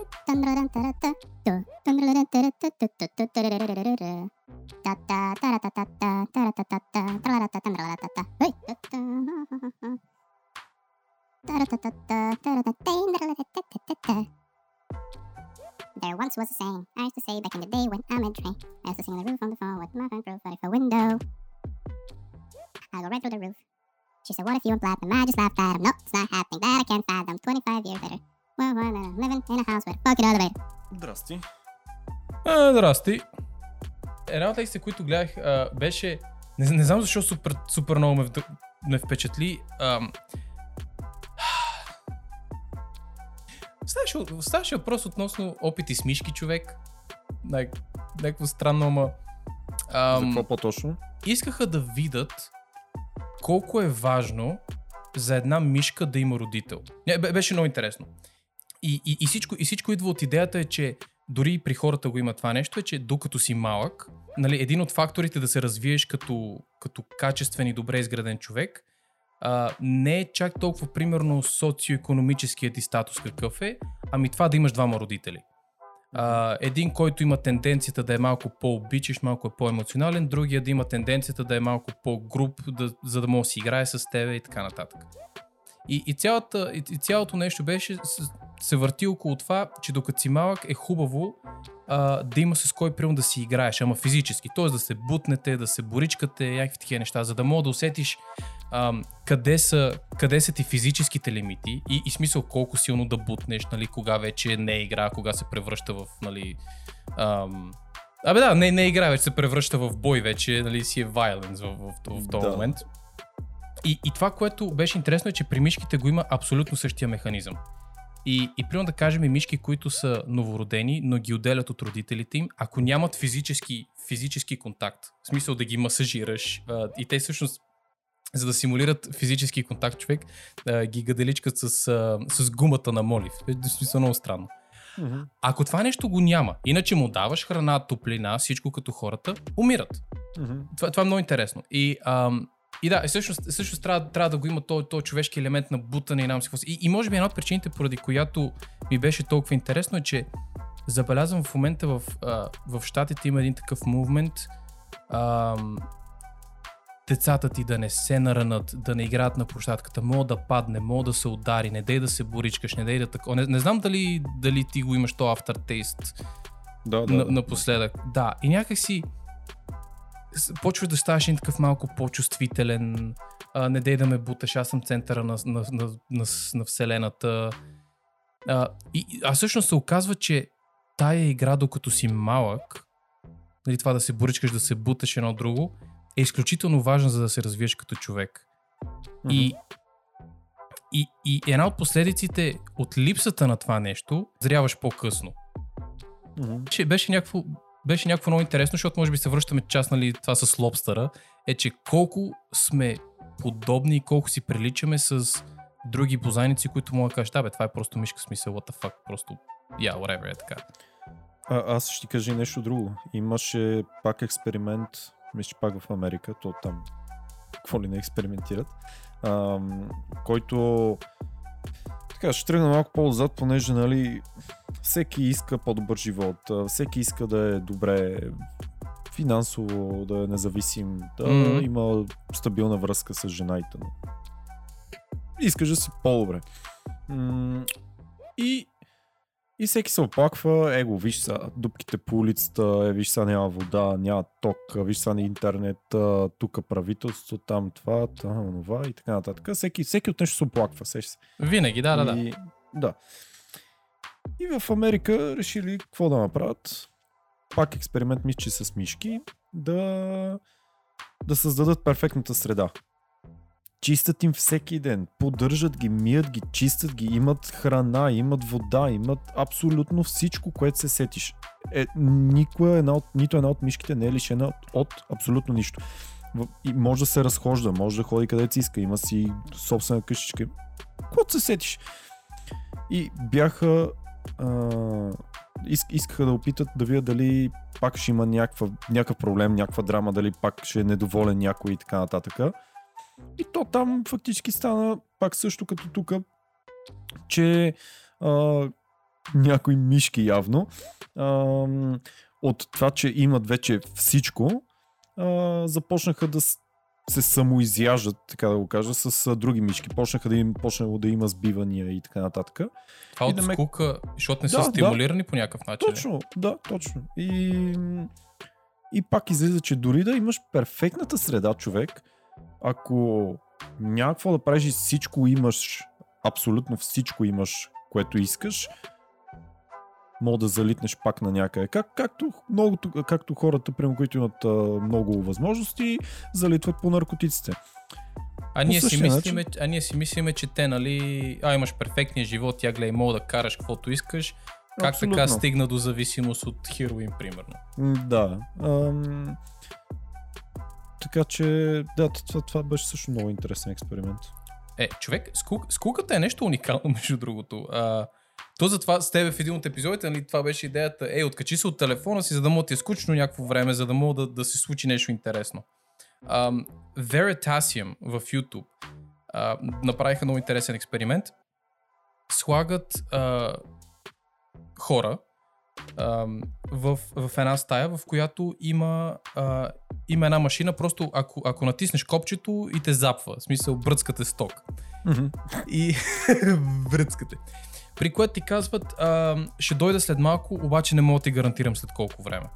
There once was a saying I used to say back in the day when I met Dre. I used to sing on the roof on the phone with my friend right for window. I go right through the roof. She said, What if you went platinum? I just laughed at him. No, it's not happening. That I can't fathom. 25 years later. Well, well, uh, living in a house with a bucket elevator. Здрасти. А, здрасти. Една от лекциите, които гледах, а, беше... Не, не знам защо супер, супер много ме, ме впечатли. Ам... Ставаше, ставаше въпрос относно опити с мишки човек. Някакво странно, ама... За Ам, какво по-точно? искаха да видят колко е важно за една мишка да има родител. Не, бе- беше много интересно. И, и, и, всичко, и всичко идва от идеята е, че дори и при хората го има това нещо, е, че докато си малък, нали, един от факторите да се развиеш като, като качествен и добре изграден човек, а, не е чак толкова примерно социоекономическият ти статус какъв е, ами това да имаш двама родители. А, един, който има тенденцията да е малко по-обичаш, малко е по-емоционален, другия да има тенденцията да е малко по-груп, да, за да може да си играе с тебе и така нататък. И, и, цялата, и, и цялото нещо беше, се върти около това, че докато си малък е хубаво а, да има с кой примерно да си играеш, ама физически. Т.е. да се бутнете, да се боричкате, някакви такива неща, за да мога да усетиш ам, къде, са, къде са ти физическите лимити и, и смисъл колко силно да бутнеш, нали, кога вече не е игра, кога се превръща в, нали, ам, Абе да, не, не е игра, вече се превръща в бой вече, нали, си е violence в, в, в, в този Да. момент. И, и това, което беше интересно е, че при мишките го има абсолютно същия механизъм. И, и примерно да кажем и мишки, които са новородени, но ги отделят от родителите им, ако нямат физически, физически контакт, в смисъл да ги масажираш, а, и те всъщност за да симулират физически контакт човек, а, ги гаделичкат с, а, с гумата на молив. Е, смисъл много странно. Мгм. Ако това нещо го няма, иначе му даваш храна, топлина, всичко като хората, умират. Мгм. Това, това е много интересно. И, ам, и да, всъщност, всъщност трябва, трябва да го има този то човешки елемент на бутане и нам си. И, и може би една от причините, поради която ми беше толкова интересно е, че забелязвам в момента в, а, в Штатите има един такъв мувмент децата ти да не се наранат, да не играят на площадката, мога да падне, мога да се удари, не дей да се боричкаш, не дей да тако. Не, не знам дали, дали ти го имаш то aftertaste Да, да, на, да. напоследък. Да, и някак си с- почваш да ставаш един такъв малко по-чувствителен, а, не дей да ме буташ, аз съм центъра на, на, на, на, на вселената. А, и- а всъщност се оказва, че тая игра, докато си малък, нали, това да се боричкаш, да се буташ едно друго, е изключително важна, за да се развиеш като човек. И, и, и една от последиците от липсата на това нещо, зряваш по-късно Мгм. беше, беше, някакво, беше някакво много интересно, защото може би се връщаме част, нали, това с лобстъра, е, че колко сме подобни и колко си приличаме с други бозайници, които могат да кажат, да бе, това е просто мишка, смисъл, what the fuck, просто, yeah, whatever, е така. А, аз ще ти кажа нещо друго. Имаше пак експеримент, мисля, че пак в Америка, то там какво ли не експериментират, ам, който така, ще тръгна малко по-отзад, понеже нали, всеки иска по-добър живот, а, всеки иска да е добре финансово, да е независим, да Мгм. има стабилна връзка с жена и т.н. Искаш да си по-добре. И и всеки се оплаква, его, виж са, дупките по улицата, е, виж са няма вода, няма ток, виж са на интернет, а, тук правителство, там това, там това и така нататък. Всеки, всеки от нещо се оплаква, сеш се. Винаги, да, да, да. Да. И в Америка решили какво да направят. Пак експеримент, мисля, че с мишки, да, да създадат перфектната среда. Чистят им всеки ден, поддържат ги, мият ги, чистят ги, имат храна, имат вода, имат абсолютно всичко, което се сетиш. Е, никоя една от, нито една от мишките не е лишена от, от абсолютно нищо. И може да се разхожда, може да ходи където си иска, има си собствена къщичка. Каквото се сетиш. И бяха а, иск, искаха да опитат да видят дали пак ще има някаква, някакъв проблем, някаква драма, дали пак ще е недоволен някой и така нататък. И то там фактически стана пак също като тук, че а, някои мишки явно а, от това, че имат вече всичко, а, започнаха да се самоизяждат, така да го кажа, с а, други мишки. Почнаха да им, почнало да има сбивания и така нататък. Това И от да ме- скука, защото не са Да, стимулирани по някакъв начин. Точно, да, точно. И, и пак излиза, че дори да имаш перфектната среда, човек, ако няма какво да правиш и всичко имаш, абсолютно всичко имаш, което искаш, мога да залитнеш пак на някъде. Как, както, много, както хората, прямо, които имат а, много възможности, залитват по наркотиците. А ние, си мислиме, а ние си мислиме, че те, нали, а имаш перфектния живот, тя гледай, мога да караш каквото искаш. Как Абсолютно. така стигна до зависимост от хероин, примерно? Да. Ам... Така че, да, това, това беше също много интересен експеримент. Е, човек, скук, скуката е нещо уникално, между другото. А, то затова с тебе в един от епизодите, нали, това беше идеята, ей, откачи се от телефона си, за да да ти е скучно някакво време, за да мога да, да се случи нещо интересно. Um, Veritasium в YouTube а, направиха много интересен експеримент. Слагат а, хора в, в една стая, в която има, а, има една машина, просто ако, ако натиснеш копчето и те запва, в смисъл бръцкате сток и връцкате. При което ти казват, а, ще дойда след малко, обаче не мога да ти гарантирам след колко време.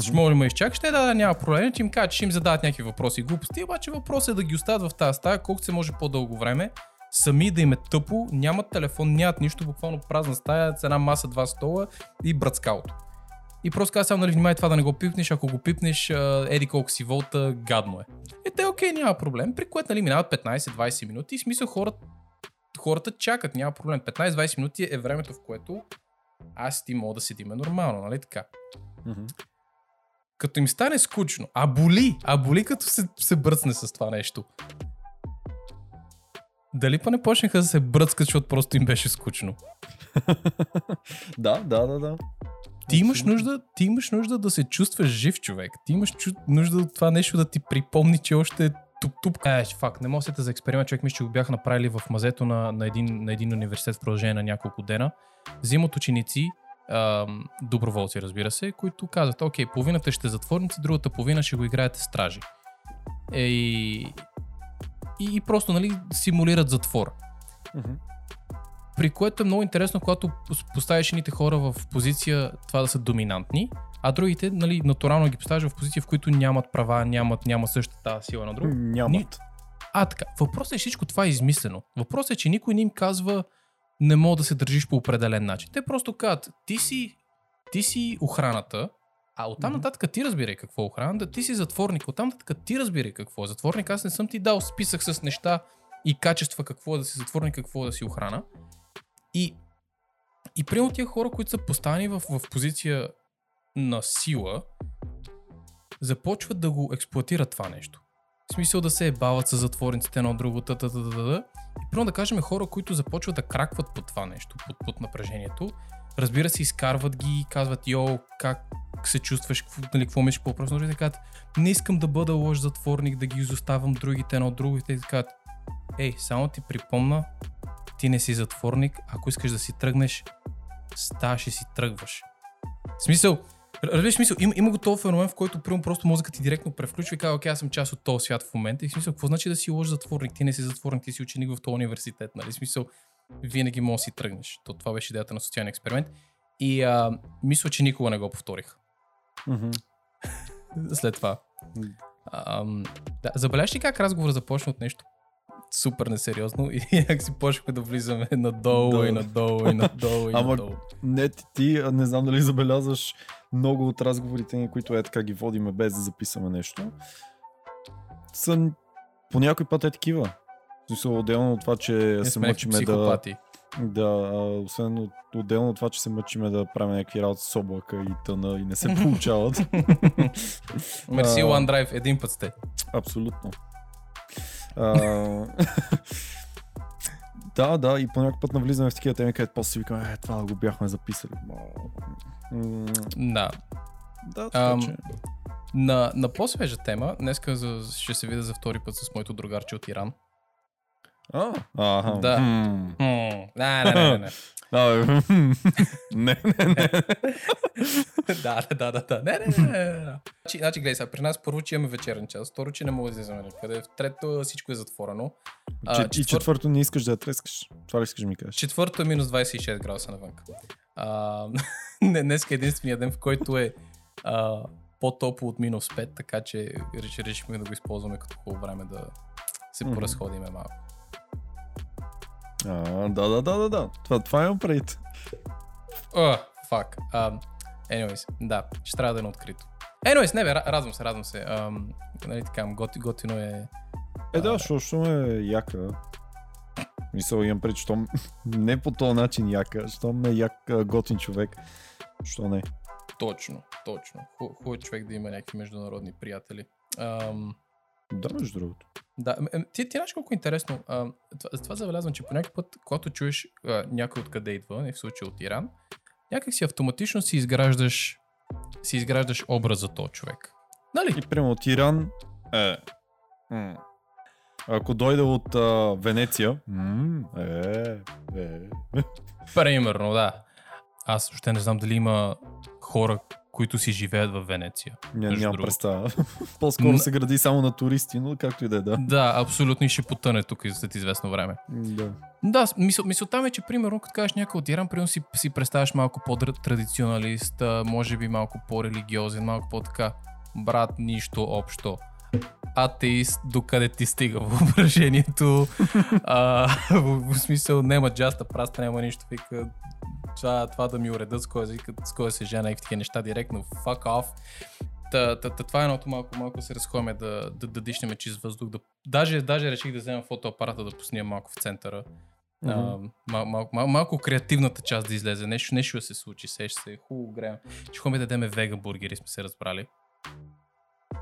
Ще може ли ме изчакаш? Те да, да, няма проблем. Ще им кажа, че им задават някакви въпроси и глупости, обаче въпросът е да ги оставят в тази стая колкото се може по-дълго време. Сами да им е тъпо, нямат телефон, нямат нищо, буквално празна стая, с една маса, два стола и бръцкалото. И просто каза само, нали, внимай това да не го пипнеш, ако го пипнеш, еди колко си волта, гадно е. И те, окей, няма проблем, при което нали, минават 15-20 минути и смисъл хората, хората чакат, няма проблем. 15-20 минути е времето, в което аз ти мога да седиме нормално, нали така? Като им стане скучно, а боли, а боли като се, се бръцне с това нещо. Дали па не почнаха да се бръцкат, защото просто им беше скучно? да, да, да, да. Ти имаш, нужда, ти имаш нужда да се чувстваш жив човек. Ти имаш чу... нужда от това нещо да ти припомни, че още е туп-туп. Е, факт, не мога да за експеримент, човек мисля, че го бяха направили в мазето на, на, един, на един университет в продължение на няколко дена. Взимат ученици, ам, доброволци разбира се, които казват, окей, половината ще затворници, другата половина ще го играете стражи. Е, и, и, и просто, нали, симулират затвор. Мгм. При което е много интересно, когато пос- поставиш едните хора в позиция това да са доминантни, а другите, нали, натурално ги поставяш в позиция, в които нямат права, нямат, няма същата сила на друг. Нямат. А, така. Въпросът е, всичко това е измислено. Въпросът е, че никой не им казва не мога да се държиш по определен начин. Те просто казват, ти си, ти си охраната, а оттам нататък ти разбирай какво е охраната, ти си затворник, оттам нататък ти разбирай какво е затворник. Аз не съм ти дал списък с неща и качества какво е да си затворник, какво е да си охрана. И, и примерно тия хора, които са поставени в, в позиция на сила, започват да го експлуатират това нещо. В смисъл да се ебават с затворниците едно друго, та, та, та, та, та. И примерно да кажем хора, които започват да кракват под това нещо, под, под напрежението. Разбира се, изкарват ги, казват, йо, как се чувстваш, какво, нали, какво мислиш въпроса, но те казват, не искам да бъда лош затворник, да ги изоставам другите едно от друго и казват, ей, само ти припомна, ти не си затворник, ако искаш да си тръгнеш, ставаш и си тръгваш. В смисъл, Разбираш смисъл, има, има го този феномен, в който примерно просто мозъкът ти директно превключва и казва, окей, аз съм част от този свят в момента. И смисъл, какво значи да си лош затворник? Ти не си затворник, ти си ученик в този университет, нали? Смисъл, винаги можеш да си тръгнеш. То, това беше идеята на социален експеримент. И а, мисля, че никога не го повторих Мгм. след това. Ам, да, забележиш ли как разговор започна от нещо супер несериозно и как си почнахме да влизаме надолу Да. и надолу и надолу и Ама- надолу. Не, ти, ти, а, не знам дали забелязваш много от разговорите ни, които е така ги водиме без да записваме нещо. Са по някой път е такива. Смисъл, отделно от това, че Ние се мъчиме да... Да, освен от, отделно от това, че се мъчиме да правим някакви работи с облака и тъна и не се получават. Мерси. OneDrive, един път сте. Абсолютно. Да, да, и по някакъв път навлизаме в такива теми, където после си викаме, е, това го бяхме записали. Да. Да, така че. На, на по-свежа тема, днеска за, ще се видя за втори път с моето другарче от Иран. А. Да. Не, не, не, не, не. А, бе, не, не, не. да, да, да, да, да. Не, не, не, не. Значи, значи, гледай сега, при нас първо, че имаме вечерен час, второ, че не мога да излизаме никъде, в трето всичко е затворено. А, Че- И четвър- четвърто не искаш да я трескаш. Това ли искаш да ми кажеш? Четвърто е минус 26 градуса навън. А, не, днес е единствения ден, в който е а, по-топло от минус 5, така че реш- решихме да го използваме като хубаво време да се поразходиме малко. А, да, да, да, да, да. Това, това имам предвид. О, фак. Um, anyways, да, ще трябва да е на открито. Anyways, не бе, ра- радвам се, радвам се. Um, нали така, готи, готино е... Е, да, защото що е яка. Мисъл, имам пред, що не по този начин яка, що ме як готин човек. Що не? Точно, точно. Ху, хубаво е човек да има някакви международни приятели. Um, Да, между другото. Да, ти, ти знаеш колко е интересно. А, това, това забелязвам, че по някакъв път, когато чуеш а, някой откъде идва, не в случая от Иран, някак си автоматично си изграждаш, си изграждаш образ за този човек. Нали? И прямо от Иран е... м. Ако дойде от а, Венеция, м, е, е. Примерно, да. Аз още не знам дали има хора, които си живеят в Венеция. Ня, нямам представа. По-скоро се гради само на туристи, но както и да е, да. Да, абсолютно и ще потъне тук след известно време. Да. Да, мисъл, мисълта ми е, че примерно, като кажеш някой от Иран, примерно си, си представяш малко по-традиционалист, може би малко по-религиозен, малко по-така. Брат, нищо общо. Атеист, докъде ти стига въображението. а, в, в, смисъл, няма джаста, праста, няма нищо. Вика, това, това да ми уредат с кой, с кой да се жена и такива неща директно. Fuck off. Та, та, та, това е едното малко, малко се разходиме да, да, да дишнем чист въздух. Да, даже, даже реших да взема фотоапарата да поснимам малко в центъра. А, Мгм. мал, мал, мал, малко креативната част да излезе. Нещо, нещо да се случи. Сеш се. Хубаво греем. Ще ходим да дадем веган бургери, сме се разбрали.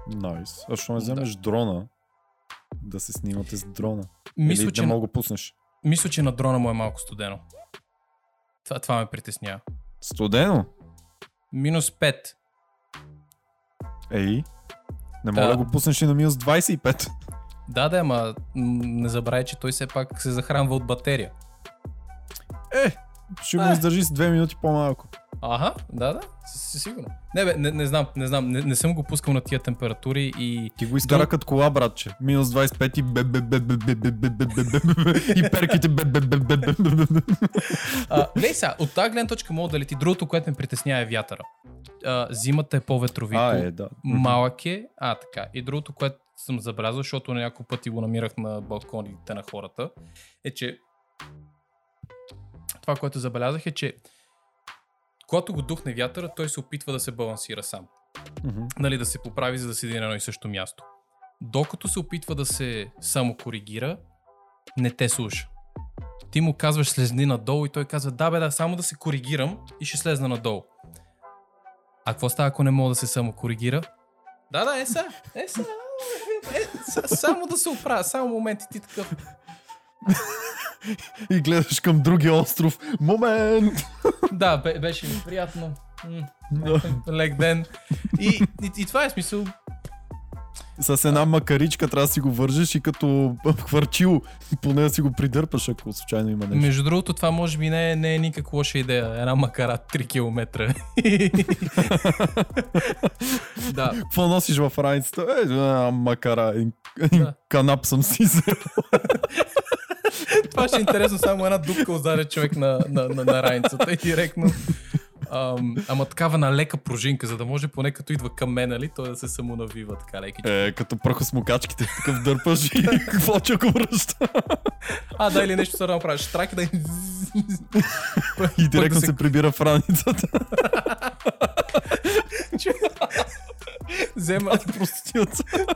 Найс. А що не Да. вземеш дрона? Да се снимате с дрона. Мисля, Или че, не мога пуснеш. мисля, че на дрона му е малко студено. Това, това ме притеснява. Студено? Минус 5. Ей. Не мога Да. да го пуснеш и на минус 25. Да, да, ама не забравяй, че той все пак се захранва от батерия. Е, ще го Е. издържи с 2 минути по-малко. Ага, да, да, със сигурно. Не, бе, не, не знам, не знам, не, не съм го пускал на тия температури и Ти го изкара като кола, братче. Минус 25 и бе бе бе бе бе бе бе бе бе бе бе и перките бе бе бе бе бе бе бе А, гледай сега, от тази гледна точка мога да лети. Другото, което ме притеснява е вятъра. А, зимата е по-ветровито, А, е, да. малък е, а така. И другото, което съм забелязал, защото няколко пъти го намирах на балконите на хората, е, че това, което забелязах е, че когато го духне вятъра, той се опитва да се балансира сам. Мгм. нали, да се поправи, за да седи на едно и също място. Докато се опитва да се самокоригира, не те слуша. Ти му казваш слезни надолу и той казва да бе да, само да се коригирам и ще слезна надолу. А какво става, ако не мога да се самокоригира? Да, да, е са, е са, е, са, само да се оправя, само момент и ти такъв. И гледаш към другия остров. Момент! Да, бе, беше ми приятно. Лек ден. И, и, и това е смисъл. С една макаричка трябва да си го вържеш и като хвърчил поне да си го придърпаш, ако случайно има нещо. Между другото, това може би не е, не е никак лоша идея. Една макара 3 км. да, Какво носиш в раницата? Е, макара, канап съм си взел. това ще е интересно. Само една дупка отзаде човек на, на, на, на раницата и директно. Ам, ама такава на лека пружинка, за да може поне като идва към мен, нали, той да се самонавива така леки. Е, като прахосмокачките, такъв дърпаш и какво че го връща. А, да, или нещо се да направиш. Штрак и да... И директно да се- се прибира в раницата. взема,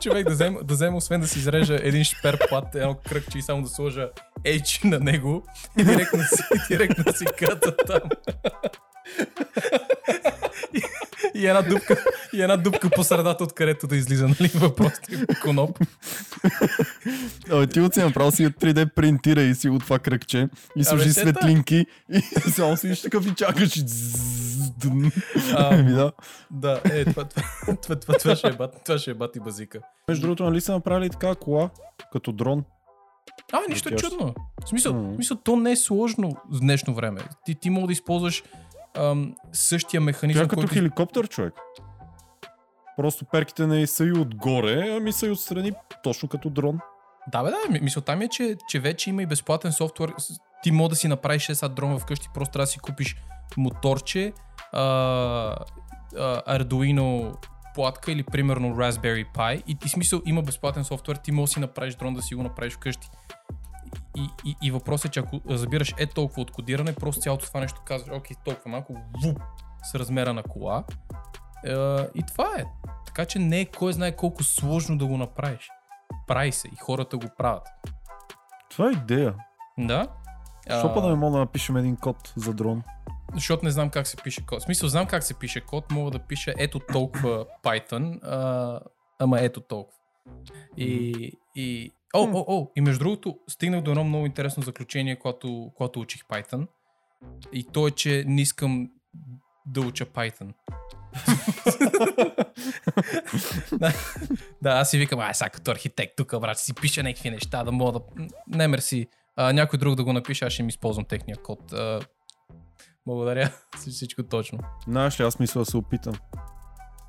човек да взема, да взема, освен да си изрежа един шпер плат, едно кръгче и само да сложа H на него и директно си, директно си ката там. И, и, една дупка, и една дупка по средата, откъдето да излиза, нали, въпросът коноп. Абе, ти от си направо си от 3D принтира и си от това кръгче и служи сета. светлинки и само си такъв и чакаш и дззз, дън. А, Еми да. Да, е, това, това, това, това, това, ще е бат, това ще е бати базика. Между другото, нали са направили така кола, като дрон? А, нищо Летящ. чудно. В смисъл, Мгм. в смисъл, то не е сложно в днешно време. Ти, ти мога да използваш ам, същия механизъм, е като който... хеликоптер, човек. Просто перките не са и отгоре, ами са и отстрани, точно като дрон. Да, бе, да. ми- Мисълта ми е, че, че вече има и безплатен софтуер. Ти мога да си направиш 6 дрон вкъщи, просто трябва да си купиш моторче, а, а, Arduino платка или примерно Raspberry Pi и ти смисъл има безплатен софтуер, ти можеш да си направиш дрон да си го направиш вкъщи. И, и, и въпросът е, че ако забираш е толкова от кодиране, просто цялото това нещо казваш, окей, толкова малко, вуп, с размера на кола. Е, и това е. Така че не е кой знае колко сложно да го направиш. Прави се и хората го правят. Това е идея. Да. Защо па да не мога да напишем един код за дрон? Защото не знам как се пише код. В смисъл, знам как се пише код, мога да пиша ето толкова Python, а, ама ето толкова. И, и, о, о, о, и между другото, стигнах до едно много интересно заключение, когато, когато учих Python. И то е, че не искам да уча Python. да, да, аз си викам, ай, сега като архитект тук, брат, си пиша някакви неща, да мога да... Не, мерси. А, някой друг да го напише, аз ще им използвам техния код. А, благодаря. Всичко точно. Знаеш ли, аз мисля да се опитам.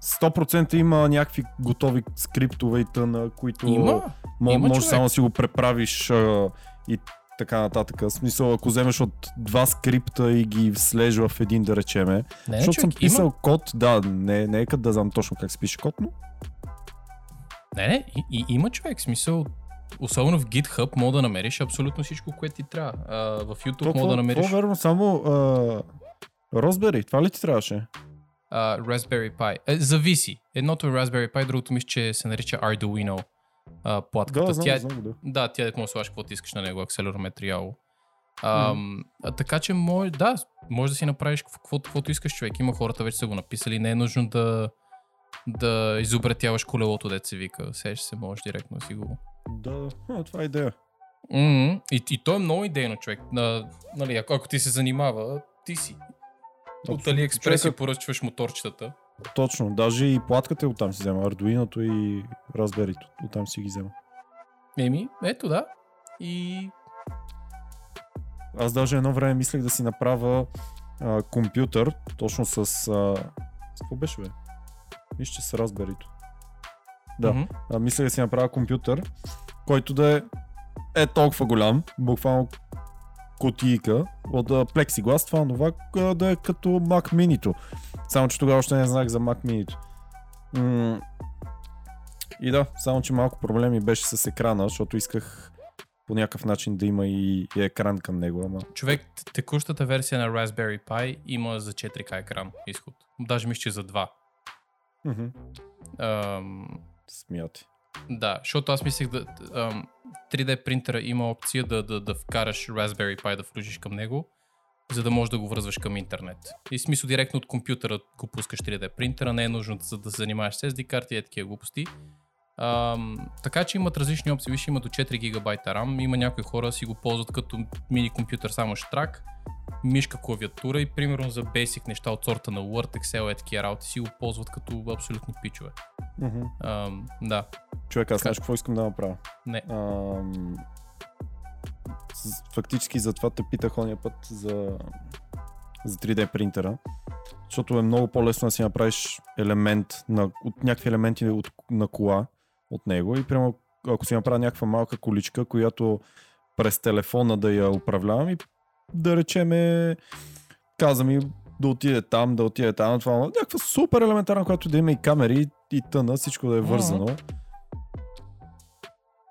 100% има някакви готови скриптове и тъна, които Има. мо- има, може човек. само да си го преправиш а, и така нататък. В смисъл, ако вземеш от два скрипта и ги слежеш в един, да речеме. Не, защото съм човек, писал има. код, да, не, не е като да знам точно как се пише код, но Не, не, и, и, има човек. Смисъл, особено в GitHub мога да намериш абсолютно всичко, което ти трябва. А, в YouTube мога да намериш това верно, само а, Raspberry, това ли ти трябваше? А, Raspberry Pi. Е, зависи. Едното е Raspberry Pi, другото мисля, че се нарича Arduino а, платката. Да, знам, Тя, е- знам, да. Да, тя да му слагаш каквото искаш на него, акселерометр яло. Ам, а, така че може, да, може да си направиш каквото, каквото искаш човек. Има хората вече са го написали. Не е нужно да, да изобретяваш колелото, дет се вика. Сеш се, можеш директно си го... Да, да. А, това е идея. Mm-hmm. И, и то е много идейно, човек. На, нали, ако, ако ти се занимава, ти си. От. AliExpress Човека- си поръчваш моторчетата. Точно, даже и платката е оттам си взема. Ардуиното и Raspberry оттам си ги взема. Еми, ето да. И Аз даже едно време мислех да си направя а, компютър, точно с... А, с какво беше, бе? Мисля, че с Raspberry. Да. Мгм. А, мислех да си направя компютър, който да е, е толкова голям, буквално кутийка от плексиглас, това това а, да е като Mac Mini. Само, че тогава още не знаех за Mac Mini. М- и да, само, че малко проблеми беше с екрана, защото исках по някакъв начин да има и, и екран към него, ама човек, текущата версия на Raspberry Pi има за 4K екран изход. Даже мисля, че за 2. Мгм. Ам, смяти. Да, защото аз мислех да... Ам, 3D принтера има опция да, да, да вкараш Raspberry Pi да включиш към него, за да можеш да го връзваш към интернет. И смисъл директно от компютъра го пускаш 3D принтера, не е нужно за да се занимаваш с SD карти и такива глупости. Ам, така че имат различни опции. Виж, има до 4 гигабайта RAM, има някои хора си го ползват като мини компютър само штрак, мишка, клавиатура и примерно за basic неща от сорта на Word, Excel, е такива работи си го ползват като абсолютни пичове. Мгм. Ам, да, Човек, аз знаеш какво искам да направя? не. Ам, фактически затова те питах ония път за, за 3D принтера, защото е много по-лесно да си направиш елемент на, от някакви елементи от, на кола от него и прямо ако си направя някаква малка количка, която през телефона да я управлявам и да речеме каза ми да отиде там, да отиде там, това някаква супер елементарна, която да има и камери и тъна, всичко да е вързано.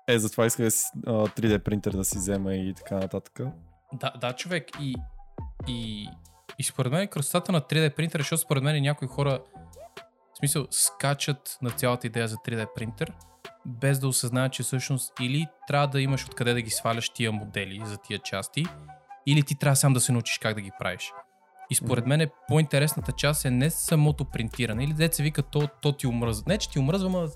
Е, затова исках да си, а, 3D принтер да си взема и така нататък. Да, да, човек. И, и, и според мен красотата на 3D принтера, защото според мен някои хора В смисъл, скачат на цялата идея за 3D принтер, без да осъзнаят, че всъщност или трябва да имаш откъде да ги сваляш тия модели за тия части, или ти трябва сам да се научиш как да ги правиш. И според мен е по-интересната част е не самото принтиране, или деца вика, то, то ти омръзва. Не, че ти омръзва, но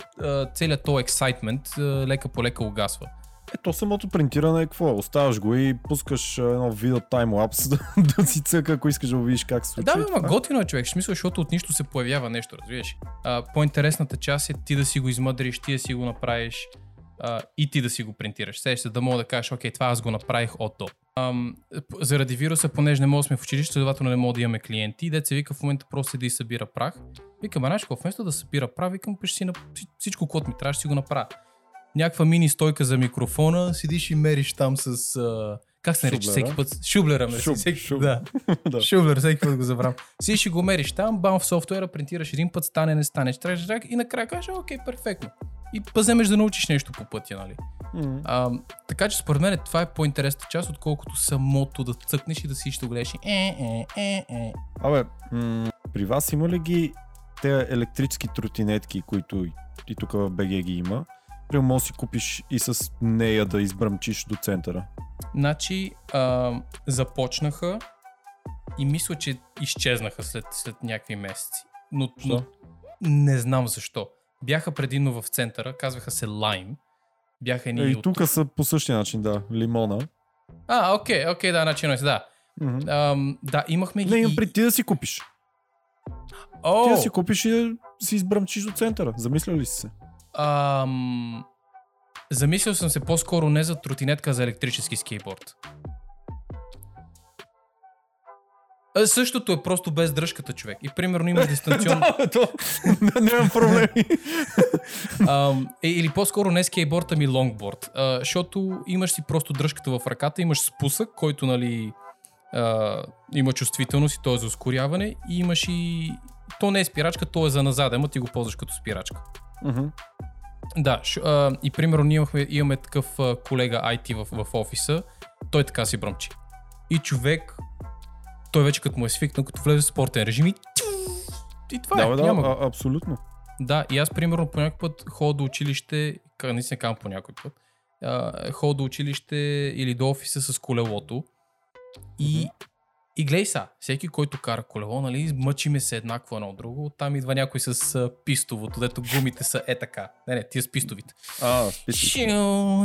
целият то ексайтмент лека по лека угасва. Ето самото принтиране е какво? Оставаш го и пускаш едно видео таймлапс да, да си цъка, ако искаш да видиш как се случва. Да, бе, ма това. готино е човек, смисъл, защото от нищо се появява нещо, разбираш. А, по-интересната част е ти да си го измъдриш, ти да си го направиш а, и ти да си го принтираш. Ще да мога да кажеш, окей, това аз го направих от до. Ам, заради вируса, понеже не мога да сме в училище, следователно не мога да имаме клиенти, деца вика в момента просто да и събира прах. Викам, а знаеш какво, вместо да събира прах, викам, ще си на всичко, което ми трябва, ще си го направя. Някаква мини стойка за микрофона, седиш и мериш там с... А, как се нарича всеки път? Шублера, мерси. Шуб- всеки, шуб. Да. Да. Шублер, всеки път го забравям. Си ще го мериш там, бам в софтуера, принтираш един път, стане, не стане, трак, трак, и накрая кажеш, окей, перфектно. И пъземеш да научиш нещо по пътя, нали? М. А, така че според мен това е по-интересната част, отколкото самото да цъкнеш и да си ще го гледаш. и Е, е, е, е. Абе, м- при вас има ли ги те електрически тротинетки, които и- и тук в БГ ги има? Може да си купиш и с нея да избръмчиш до центъра. Значи, а, започнаха и мисля, че изчезнаха след, след някакви месеци. Но, но не знам защо. Бяха предимно в центъра, казваха се Lime. Бяха Е, ни и от... тук са по същия начин, да. Лимона. А, окей, окей, да, начинно се, да. Мгм. Ам, да, имахме ги... Не, имам и- при ти да си купиш. О, Ти да си купиш и да си избръмчиш до центъра. Замисля ли си се? Ам, замислил съм се по-скоро не за тротинетка, за електрически скейтборд. А, същото е просто без дръжката, човек. И примерно имаш дистанционно... Да, то, нямам проблеми. Е, или по-скоро не скейтборд, ами лонгборд. А, защото имаш си просто дръжката в ръката, имаш спусък, който нали, а, има чувствителност и то е за ускоряване и имаш и... То не е спирачка, то е за назад, ама ти го ползваш като спирачка. Мгм. Да, ш, а, и примерно ние имахме, имаме такъв а, колега IT в, в офиса, той така си бръмчи. И човек, той вече като му е свикнал, като влезе в спортен режим и... И това Да, е, да, няма а, абсолютно. Да, и аз примерно по някой път ходя до училище, наистина казвам по някой път, ходя до училище или до офиса с колелото и, и гледай са, всеки, който кара колело, нали, мъчиме се еднакво едно от друго, там идва някой с а, пистовото, дето гумите са е така. Не, не, тия с пистовите. А,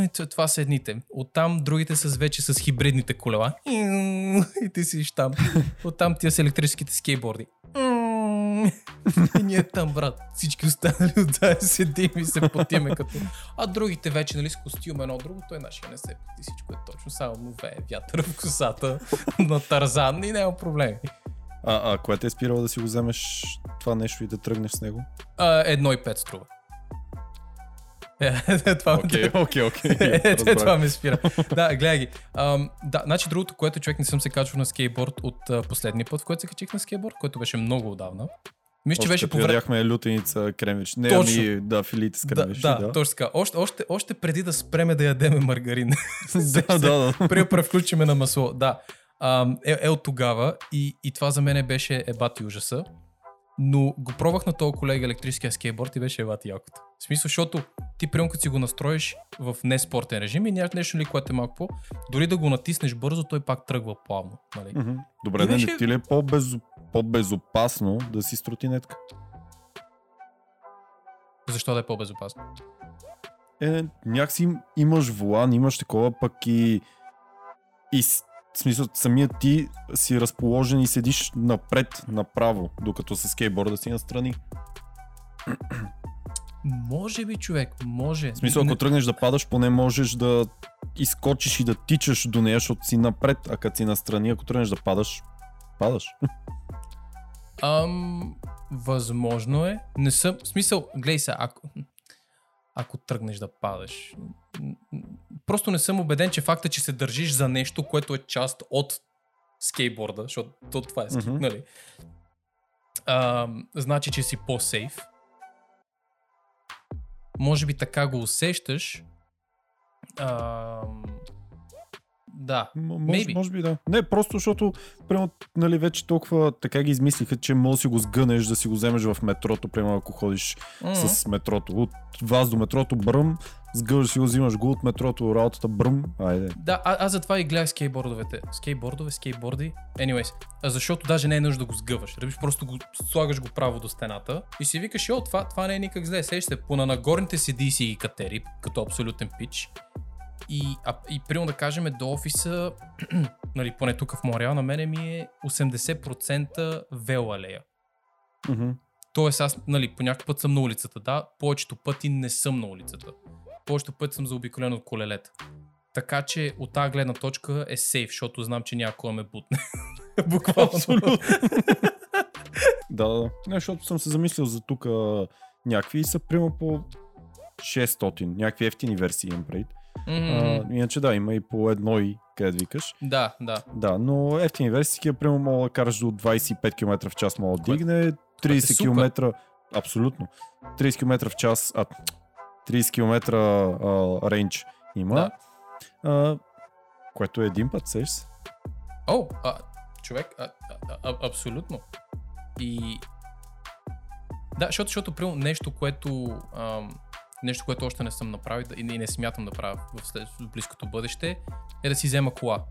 и т- Това са едните. Оттам другите с вече с хибридните колела. И ти си там. Оттам тия с електрическите скейтборди. И ние там, брат, всички останали отзад седим и се потиме като... А другите вече, нали, с костюм едно друго, той нашия не се поти, всичко е точно, само вее вятър в косата на Тарзан и няма проблеми. А, а кое те е спирало да си го вземеш това нещо и да тръгнеш с него? А, едно и пет струва. Е, това, Окей, окей, окей. Е, е, това ме спира. да, гледай ги. Ам, да, значи другото, което човек не съм се качвал на скейтборд от а, последния път, в който се качих на скейтборд, което беше много отдавна. Мисля, че беше по време... ядяхме лютеница кремвич. Не, Точно. ами, да, филите с Да, кремвич. да, да, точно така. Още, още, още преди да спреме да ядеме маргарин. да, да, да. Преди да превключиме на масло. Да. Ам, е, е от тогава и, и това за мен беше ебати ужаса. Но го пробвах на този колега електрическия скейтборд и беше ебати якото. В смисъл, защото ти прием като си го настроиш в неспортен режим и някакво нещо ли, което е малко по... Дори да го натиснеш бързо, той пак тръгва плавно. Нали? Мгм. Добре, И не, беше- не ти ли е по-без, по-безопасно да си с тротинетка? Защо да е по-безопасно? Е, някакси им- имаш волан, имаш такова, пък и, и в смисъл, самият ти си разположен и седиш напред, направо, докато с скейтборда си настрани. Може би, човек, може. В смисъл, ако тръгнеш да падаш, поне можеш да изкочиш и да тичаш до нея, защото си напред, а като си настрани, ако тръгнеш да падаш, падаш. Ам, възможно е. Не съм. В смисъл, гледай се, ако, ако тръгнеш да падаш. Просто не съм убеден, че факта, че се държиш за нещо, което е част от скейтборда, защото то, това е скейт, Мгм. нали? Ам, значи, че си по-сейф. Може би така го усещаш. Ам, Да. М- може, може би да. Не, просто защото прямо, нали, вече толкова така ги измислиха, че може да си го сгънеш, да си го вземеш в метрото, прямо ако ходиш М. с метрото. От вас до метрото бръм, сгъваш си го, взимаш го от метрото, работата бръм. Айде. Да, а, аз затова и гледах скейтбордовете. Скейтбордове, скейтборди. Anyways, а защото даже не е нужда да го сгъваш. Ръбиш, просто го слагаш го право до стената и си викаш, йо, това, това не е никак зле. Сещаш се, по на нагорните седи и си ги катери, като абсолютен пич. И, а, и примерно да кажем до офиса, нали, поне тук в Монреал, на мене ми е 80% велалея. Мгм. Тоест аз, нали, по някакъв път съм на улицата, да, повечето пъти не съм на улицата. Повечето пъти съм заобиколен от колелета. Така че от тази гледна точка е сейф, защото знам, че някой ме бутне. Буквално. Абсолютно. да, да. Не, защото съм се замислил за тук някакви са прямо по 600, някакви ефтини версии имам. М, А, иначе да, има и по едно и, къде викаш. Да, да. Да, но ефтини версии, прямо мога да караш до 25 км в час, мога да дигне, 30 супер. км, абсолютно, 30 км в час, а, 30 км рейндж има, Да. а, което е един път, сеш се. О, а, човек, а, а, а, абсолютно. И... Да, защото, защото примерно, нещо, което, ам, нещо, което още не съм направил и не, смятам да правя в, след, в близкото бъдеще, е да си взема кола.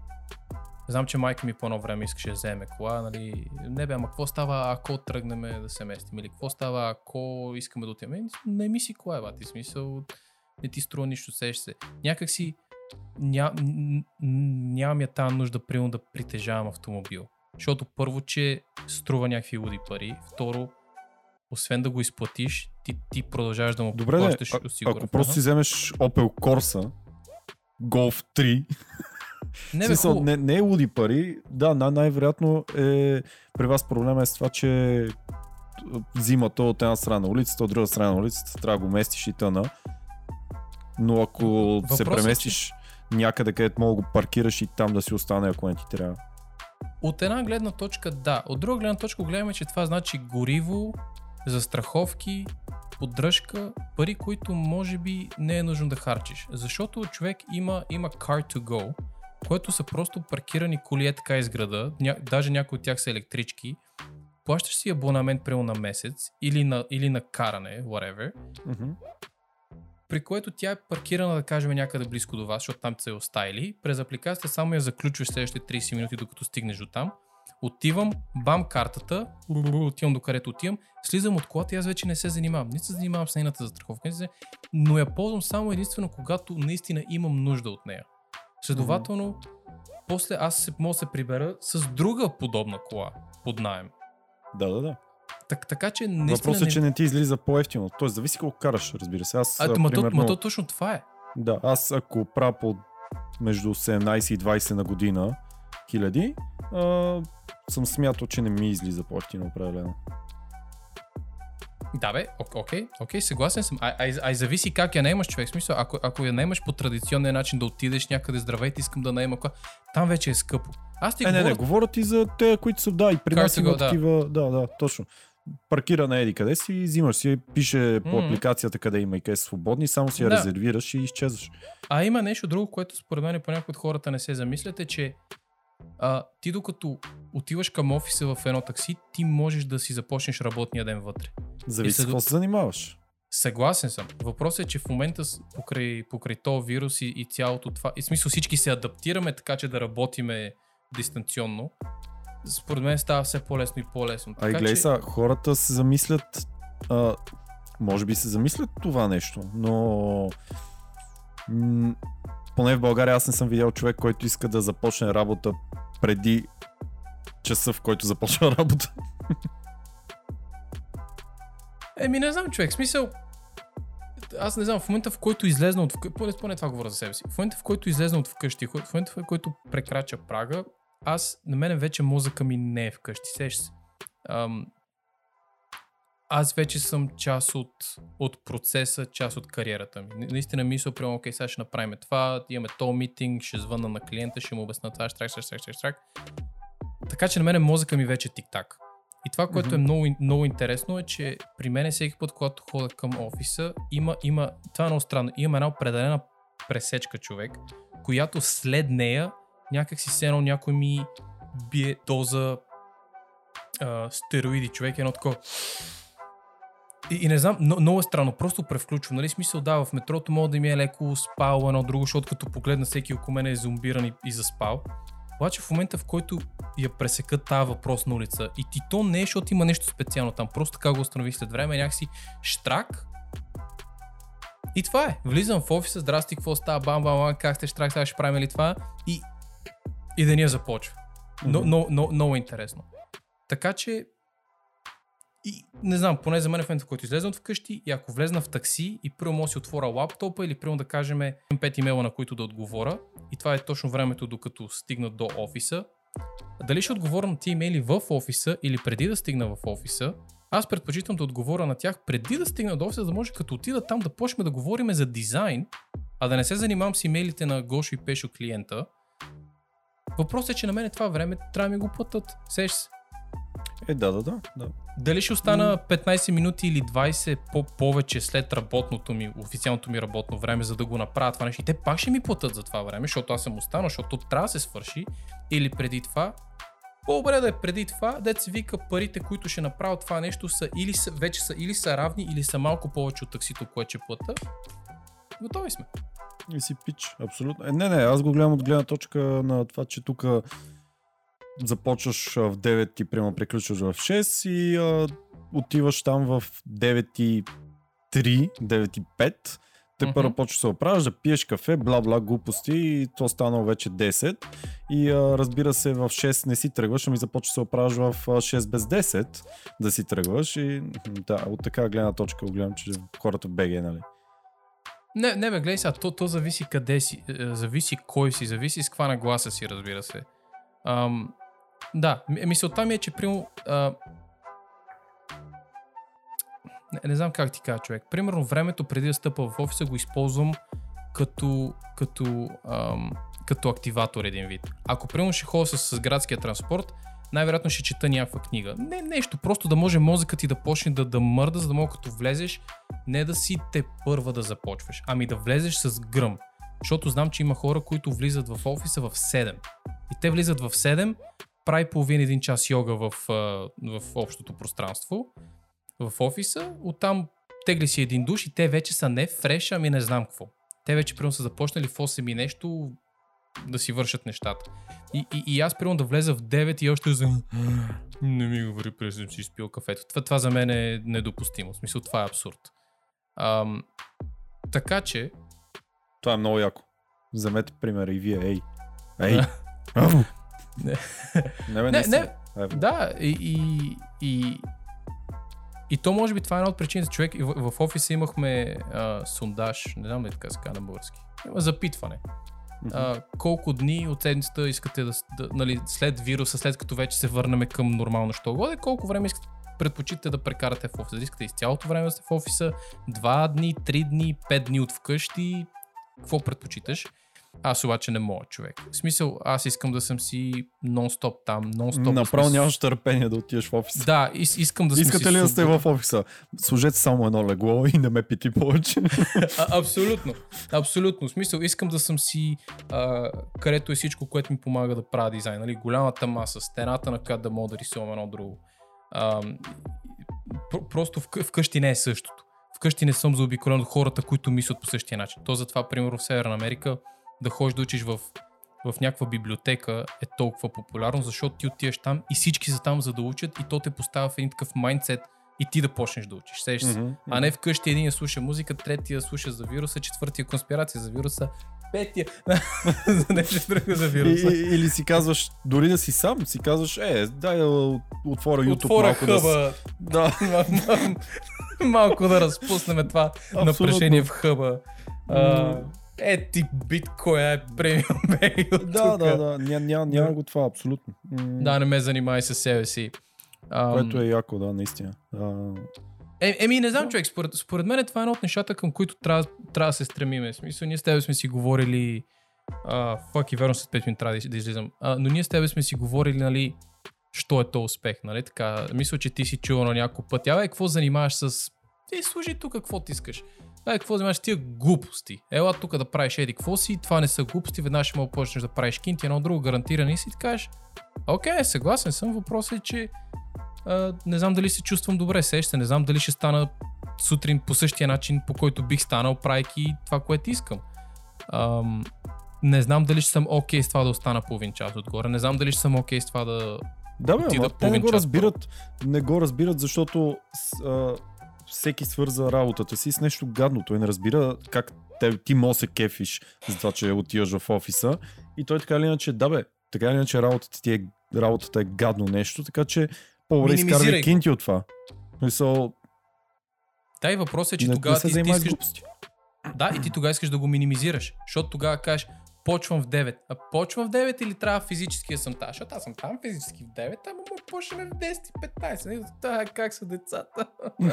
Знам, че майка ми по едно време искаше да вземе кола, нали, не бе, ама какво става ако тръгнем да се местим, или какво става ако искаме да отидем, Е, не ми си кола, бати, смисъл, не ти струва нищо, сеш се. Някак си ня, нямам я тази нужда, примерно, да притежавам автомобил. Защото първо, че струва някакви луди пари, второ, освен да го изплатиш, ти, ти продължаваш да му Добре, плащаш а, осигурен. ако просто си вземеш Opel Corsa, Golf 3, Не, бе, хубаво. не, не е луди пари. Да, най- най-вероятно е при вас проблема е с това, че взима то от една страна на улицата, от друга страна на улицата, трябва да го местиш и тъна. Но ако се Въпросът е, преместиш някъде, където мога да го паркираш и там да си остане, ако не ти трябва. От една гледна точка да, от друга гледна точка гледаме, че това значи гориво, застраховки, поддръжка, пари, които може би не е нужно да харчиш. Защото човек има, има car to go, което са просто паркирани коли е така из града, ня, даже някои от тях са електрички, плащаш си абонамент прямо на месец или на, или на каране, whatever, Мгм. при което тя е паркирана, да кажем, някъде близко до вас, защото там се е оставили. През апликацията само я заключваш следващите 30 минути, докато стигнеш до там. Отивам, бам картата, отивам до където отивам, слизам от колата и аз вече не се занимавам. Не се занимавам с нейната застраховка, не се- но я ползвам само единствено когато наистина имам нужда от нея. Следователно, после аз се, мога да се прибера с друга подобна кола под найем. Да, да, да. Так, така че наистина... Въпросът е, не... че не ти излиза по-ефтино. Тоест, зависи колко караш, разбира се. Аз, А, ма, то, примерно, ма то точно това е. Да, аз ако правя по между 17 и 20 на година хиляди, съм смятал, че не ми излиза по-ефтино определено. Да бе, ок- окей, окей, съгласен съм. А, а, а и зависи как я наемаш човек. В Смисъл, ако, ако я наемаш по традиционния начин да отидеш някъде здравейте, искам да наема кола, там вече е скъпо. Аз ти Е, не, говоря, не, говоря ти за те, които са, да, и при нас има да. такива, да, да, точно. Паркира на еди къде си, взимаш си, пише по Мгм. апликацията къде има и къде са свободни, само си я Да. резервираш и изчезваш. а има нещо друго, което според мен по някои от хората не се замисляте, че а, ти докато отиваш към офиса в едно такси, ти можеш да си започнеш работния ден вътре. Зависи след- какво се занимаваш. Съгласен съм. Въпросът е, че в момента покрай, покрай този вирус и, и цялото това, и в смисъл всички се адаптираме така, че да работиме дистанционно, според мен става все по-лесно и по-лесно. А и Така гледай че- са, хората се замислят, а, може би се замислят това нещо, но м- поне в България аз не съм видял човек, който иска да започне работа преди часа, в който започва работа. Еми, не знам, човек. Смисъл, аз не знам, в момента в който излезна от вкъщи, поне, поне това говоря за себе си, в момента в който излезна от вкъщи, в момента в който прекрача прага, аз, на мен вече мозъка ми не е вкъщи, сеш се. Ам, аз вече съм част от, от процеса, част от кариерата ми. На- Наистина мисля, прямо, окей, сега ще направим това, имаме то митинг, ще звънна на клиента, ще му обясна това, штрак, штрак, штрак, штрак, штрак. Така че на мен мозъка ми вече е тик-так. И това, което е Мгм. много, много интересно е, че при мен всеки път, когато ходя към офиса, има, има, това е много странно, има една определена пресечка човек, която след нея някак си сено някой ми бие доза а, стероиди, човек, едно такова. И, и не знам, но, много е странно, просто превключвам, нали, смисъл, да, в метрото мога да ми е леко спал едно друго, защото като погледна всеки около мен е зомбиран и, и заспал. Обаче в момента, в който я пресекат тази въпрос на улица и ти то не е, защото има нещо специално там, просто така го установих след време, някакси штрак. И това е. Влизам в офиса, здрасти, какво става, бам, бам, бам, как сте, штрак, сега ще правим ли това? И, и деня започва. Но, но, но, много интересно. Така че, и, не знам, поне за мен в момента, в който излезнем от вкъщи и ако влезна в такси и първо да си отворя лаптопа или първо да кажем имам 5 имейла, на които да отговоря и това е точно времето докато стигна до офиса. Дали ще отговоря на тия имейли в офиса или преди да стигна в офиса, аз предпочитам да отговоря на тях преди да стигна до офиса, за да може като отида там да почнем да говорим за дизайн, а да не се занимавам с имейлите на Гошо и Пешо клиента. Въпросът е, че на мен това време трябва да ми го платят. Сеш се. Е, да, да, да. да. Дали ще остана 15 минути или 20 по- повече след работното ми, официалното ми работно време, за да го направя това нещо. И те пак ще ми платят за това време, защото аз съм останал, защото трябва да се свърши. Или преди това. По-добре да е преди това, дет се вика парите, които ще направят това нещо са или са, вече са или са равни, или са малко повече от таксито, което ще плата. Готови сме. И си пич, абсолютно. Е, не, не, аз го гледам от гледна точка на това, че тук започваш в 9 и прямо приключваш в 6 и а, отиваш там в 9 и 3, 9 и 5. Те първо почваш се оправиш, да пиеш кафе, бла-бла, глупости и то станало вече 10. И а, разбира се, в 6 не си тръгваш, ами започваш да се оправиш в а, 6 без 10 да си тръгваш. И да, от така гледна точка го гледам, че хората в БГ, нали? Не, не бе, гледай сега, то, то зависи къде си, е, зависи кой си, зависи с каква нагласа си, разбира се. Ам, да, мисълта ми е, че. А, не, не знам как ти кажа, човек. Примерно времето преди да стъпа в офиса го използвам като, като, ам, като активатор един вид. Ако примерно ще ходя с, с градския транспорт, най-вероятно ще чета някаква книга. Не нещо, просто да може мозъкът ти да почне да, да мърда, за да мога като влезеш, не да си те първа да започваш, ами да влезеш с гръм. Защото знам, че има хора, които влизат в офиса в 7. И те влизат в 7, прави половин един час йога в, в общото пространство, в офиса, оттам тегли си един душ и те вече са не фреш, ами не знам какво. Те вече примерно са започнали в 8 и нещо да си вършат нещата. И, и, и аз примерно да влеза в 9 и още за... Не ми говори, преди съм си изпил кафето. Това, това за мен е недопустимо. В смисъл, това е абсурд. Ам, така че, Това е много яко. Вземете пример и вие. Ей. Ей. Не. Не, бе, Не, не. Да, и, и, и, и то може би това е една от причините. Човек, в, в офиса имахме а, сондаж, не знам ли така се на български. Запитване. А, колко дни от седмицата искате да, да нали, след вируса, след като вече се върнем към нормално що годе, колко време искате предпочитате да прекарате в офиса? Дали Искате из цялото време да сте в офиса, два дни, три дни, пет дни от вкъщи, какво предпочиташ? Аз обаче не мога, човек. В смисъл, аз искам да съм си нон-стоп там, нон-стоп. Направо нямаш търпение да отидеш в офиса. Да, ис- искам да съм Искате ли да сте в офиса? Служете само едно легло и не ме пити повече. А, абсолютно. Абсолютно. В смисъл, искам да съм си а, където е всичко, което ми помага да правя дизайн. Нали? Голямата маса, стената, на която да мога да рисувам едно друго. А, пр- просто вкъ- вкъщи не е същото. Вкъщи не съм заобиколен от хората, които мислят по същия начин. То затова, примерно в Северна Америка, да ходиш да учиш в, в някаква библиотека е толкова популярно, защото ти отиваш там и всички са там за да учат и то те поставя в един такъв майндсет и ти да почнеш да учиш. Сеш се. Мгм. А не вкъщи един слуша музика, третия слуша за вируса, четвъртия конспирация за вируса, петия за нещо друго за вируса. и, или си казваш, дори да си сам, си казваш, е, дай да отворя YouTube Отворя малко да... хъба, Да, малко да разпуснем това напрежение в хъба. А, е ти биткоин е премиум бей от да, тука. да, да, няма, няма, няма го това, абсолютно. М, Да, не ме занимай със себе си. Ам, Което е яко, да, наистина. А, Е, еми, не знам, човек, според, според мен това е едно от нещата, към които трябва, трябва да се стремиме. В смисъл, ние с тебе сме си говорили... А, фак и верно след 5 минути трябва да излизам. А, но ние с тебе сме си говорили, нали, що е то успех, нали? Така, мисля, че ти си чувал на няколко пъти. Абе, какво занимаваш с... Ти служи тук, какво ти искаш. Ай, какво вземаш тия глупости? Ела тук да правиш еди какво си, това не са глупости, веднъж ще мога да почнеш да правиш кинти, едно друго гарантиране си и ти кажеш, окей, съгласен съм, въпросът е, че а, не знам дали се чувствам добре, сеща, не знам дали ще стана сутрин по същия начин, по който бих станал, правейки това, което искам. Ам, не знам дали ще съм окей с това да остана половин час отгоре, не знам дали ще съм окей с това да... Да, бе, ама те не го разбират, не го разбират, защото а, всеки свърза работата си с нещо гадно. Той не разбира как те, ти може се кефиш за това, че отиваш в офиса. И той така или иначе, да бе, така или иначе работата ти е, работата е гадно нещо, така че по-добре изкарвай кинти от това. Мисъл, Да, и въпросът е, че не, тогава не ти, ти искаш глупости. Да, и ти тогава искаш да го минимизираш, защото тогава кажеш, почвам в 9. А почвам в 9 или трябва физически да съм там? Защото аз съм там физически в 9, ама му почнем в 10 и 15. Нали? Та, как са децата?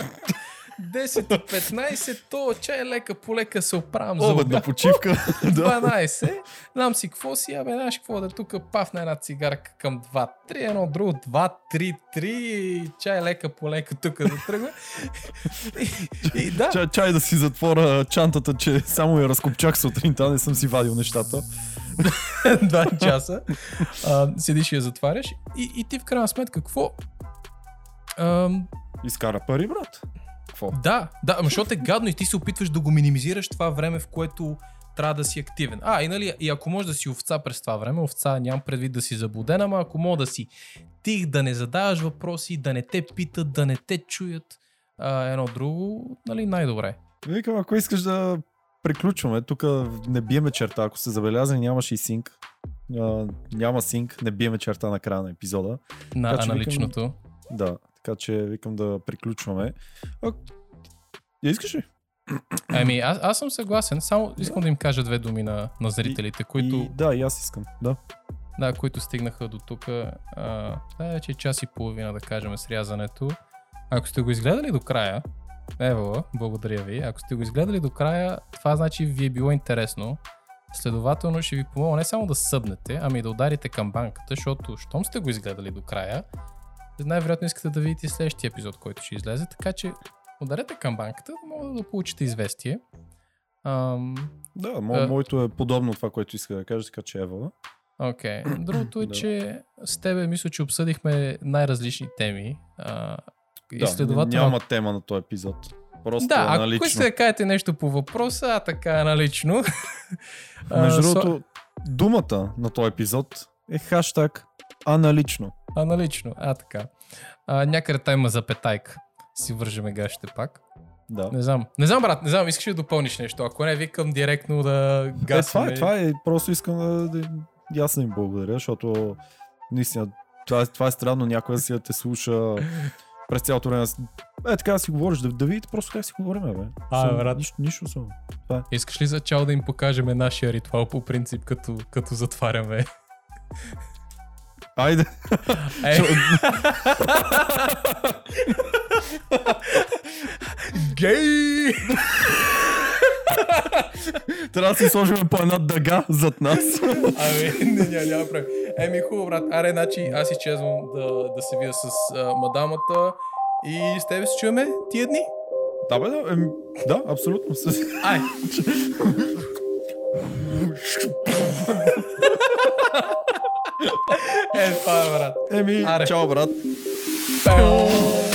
10 и 15, то чай лека по лека се оправям за Обедна обяд. почивка. да. 12, знам си какво си, абе, знаеш какво да тук пафна една цигарка към 2, 3, едно друго, 2, 3, 3, чай лека по лека тук да тръгва. и, и да, Чай, чай да си затворя чантата, че само я разкопчах сутринта, не съм си вадил нещата. два часа, а, седиш и я затваряш и, и ти в крайна сметка какво? Ам, Изкара пари, брат. Какво? да, да, защото е гадно и ти се опитваш да го минимизираш това време, в което трябва да си активен. А, и, нали, и ако можеш да си овца през това време, овца нямам предвид да си заблуден, ама ако мога да си тих, да не задаваш въпроси, да не те питат, да не те чуят, а, едно друго, нали, най-добре. Викам, ако искаш да приключваме, тук не биеме черта, ако се забелязали, нямаше и синк. А, няма синк, не биеме черта на края на епизода. На Така че викам- аналичното. Да, така че викам да приключваме. А, искаш ли? Ами, аз, аз съм съгласен, само искам да им кажа две думи на, на зрителите, които... И, да, и аз искам. Да. Да, които стигнаха до тук. Е вече час и половина, да кажем, срязането. Ако сте го изгледали до края, ево, благодаря ви. Ако сте го изгледали до края, това значи ви е било интересно. Следователно ще ви помогна не само да събнете, ами да ударите към банката, защото щом сте го изгледали до края, най-вероятно искате да видите следващия епизод, който ще излезе, така че ударете към банката, да мога да получите известие. Ам, Да, мо, А- моето е подобно това, което иска да кажа, така че ева. Окей. Okay. Другото е, че с тебе мисля, че обсъдихме най-различни теми. А, Да, следователно... няма тема на този епизод. Просто Да, е ако аналично. искате да кажете нещо по въпроса, а така аналично. а, Между другото, думата на този епизод е хаштаг аналично. Аналично, а така. А, някъде там има запетайка. Си вържеме гащите пак. Да. Не знам. Не знам, брат, не знам, искаш ли да допълниш нещо? Ако не, викам директно да Е, гасим. това, е, това е, просто искам да, да аз да им благодаря, защото наистина това, е- това е странно някой да си да те слуша през цялото време. Е, така да си говориш, да, да видите просто как си говорим, бе. А, Съм- брат. Нищо, нищо само. Искаш ли за чао да им покажем нашия ритуал по принцип, като, като затваряме? Айде. Е. Гей! Трябва да си сложим по една дъга зад нас. Ами, не, няма, няма проблем. Еми, хубаво, брат. Аре, значи аз изчезвам да, да се видя с а, мадамата и с тебе се чуваме тия дни. да, бе, да, еми, да, абсолютно. Ай! е, това е, брат. Еми, Аре. чао, брат. Пеу!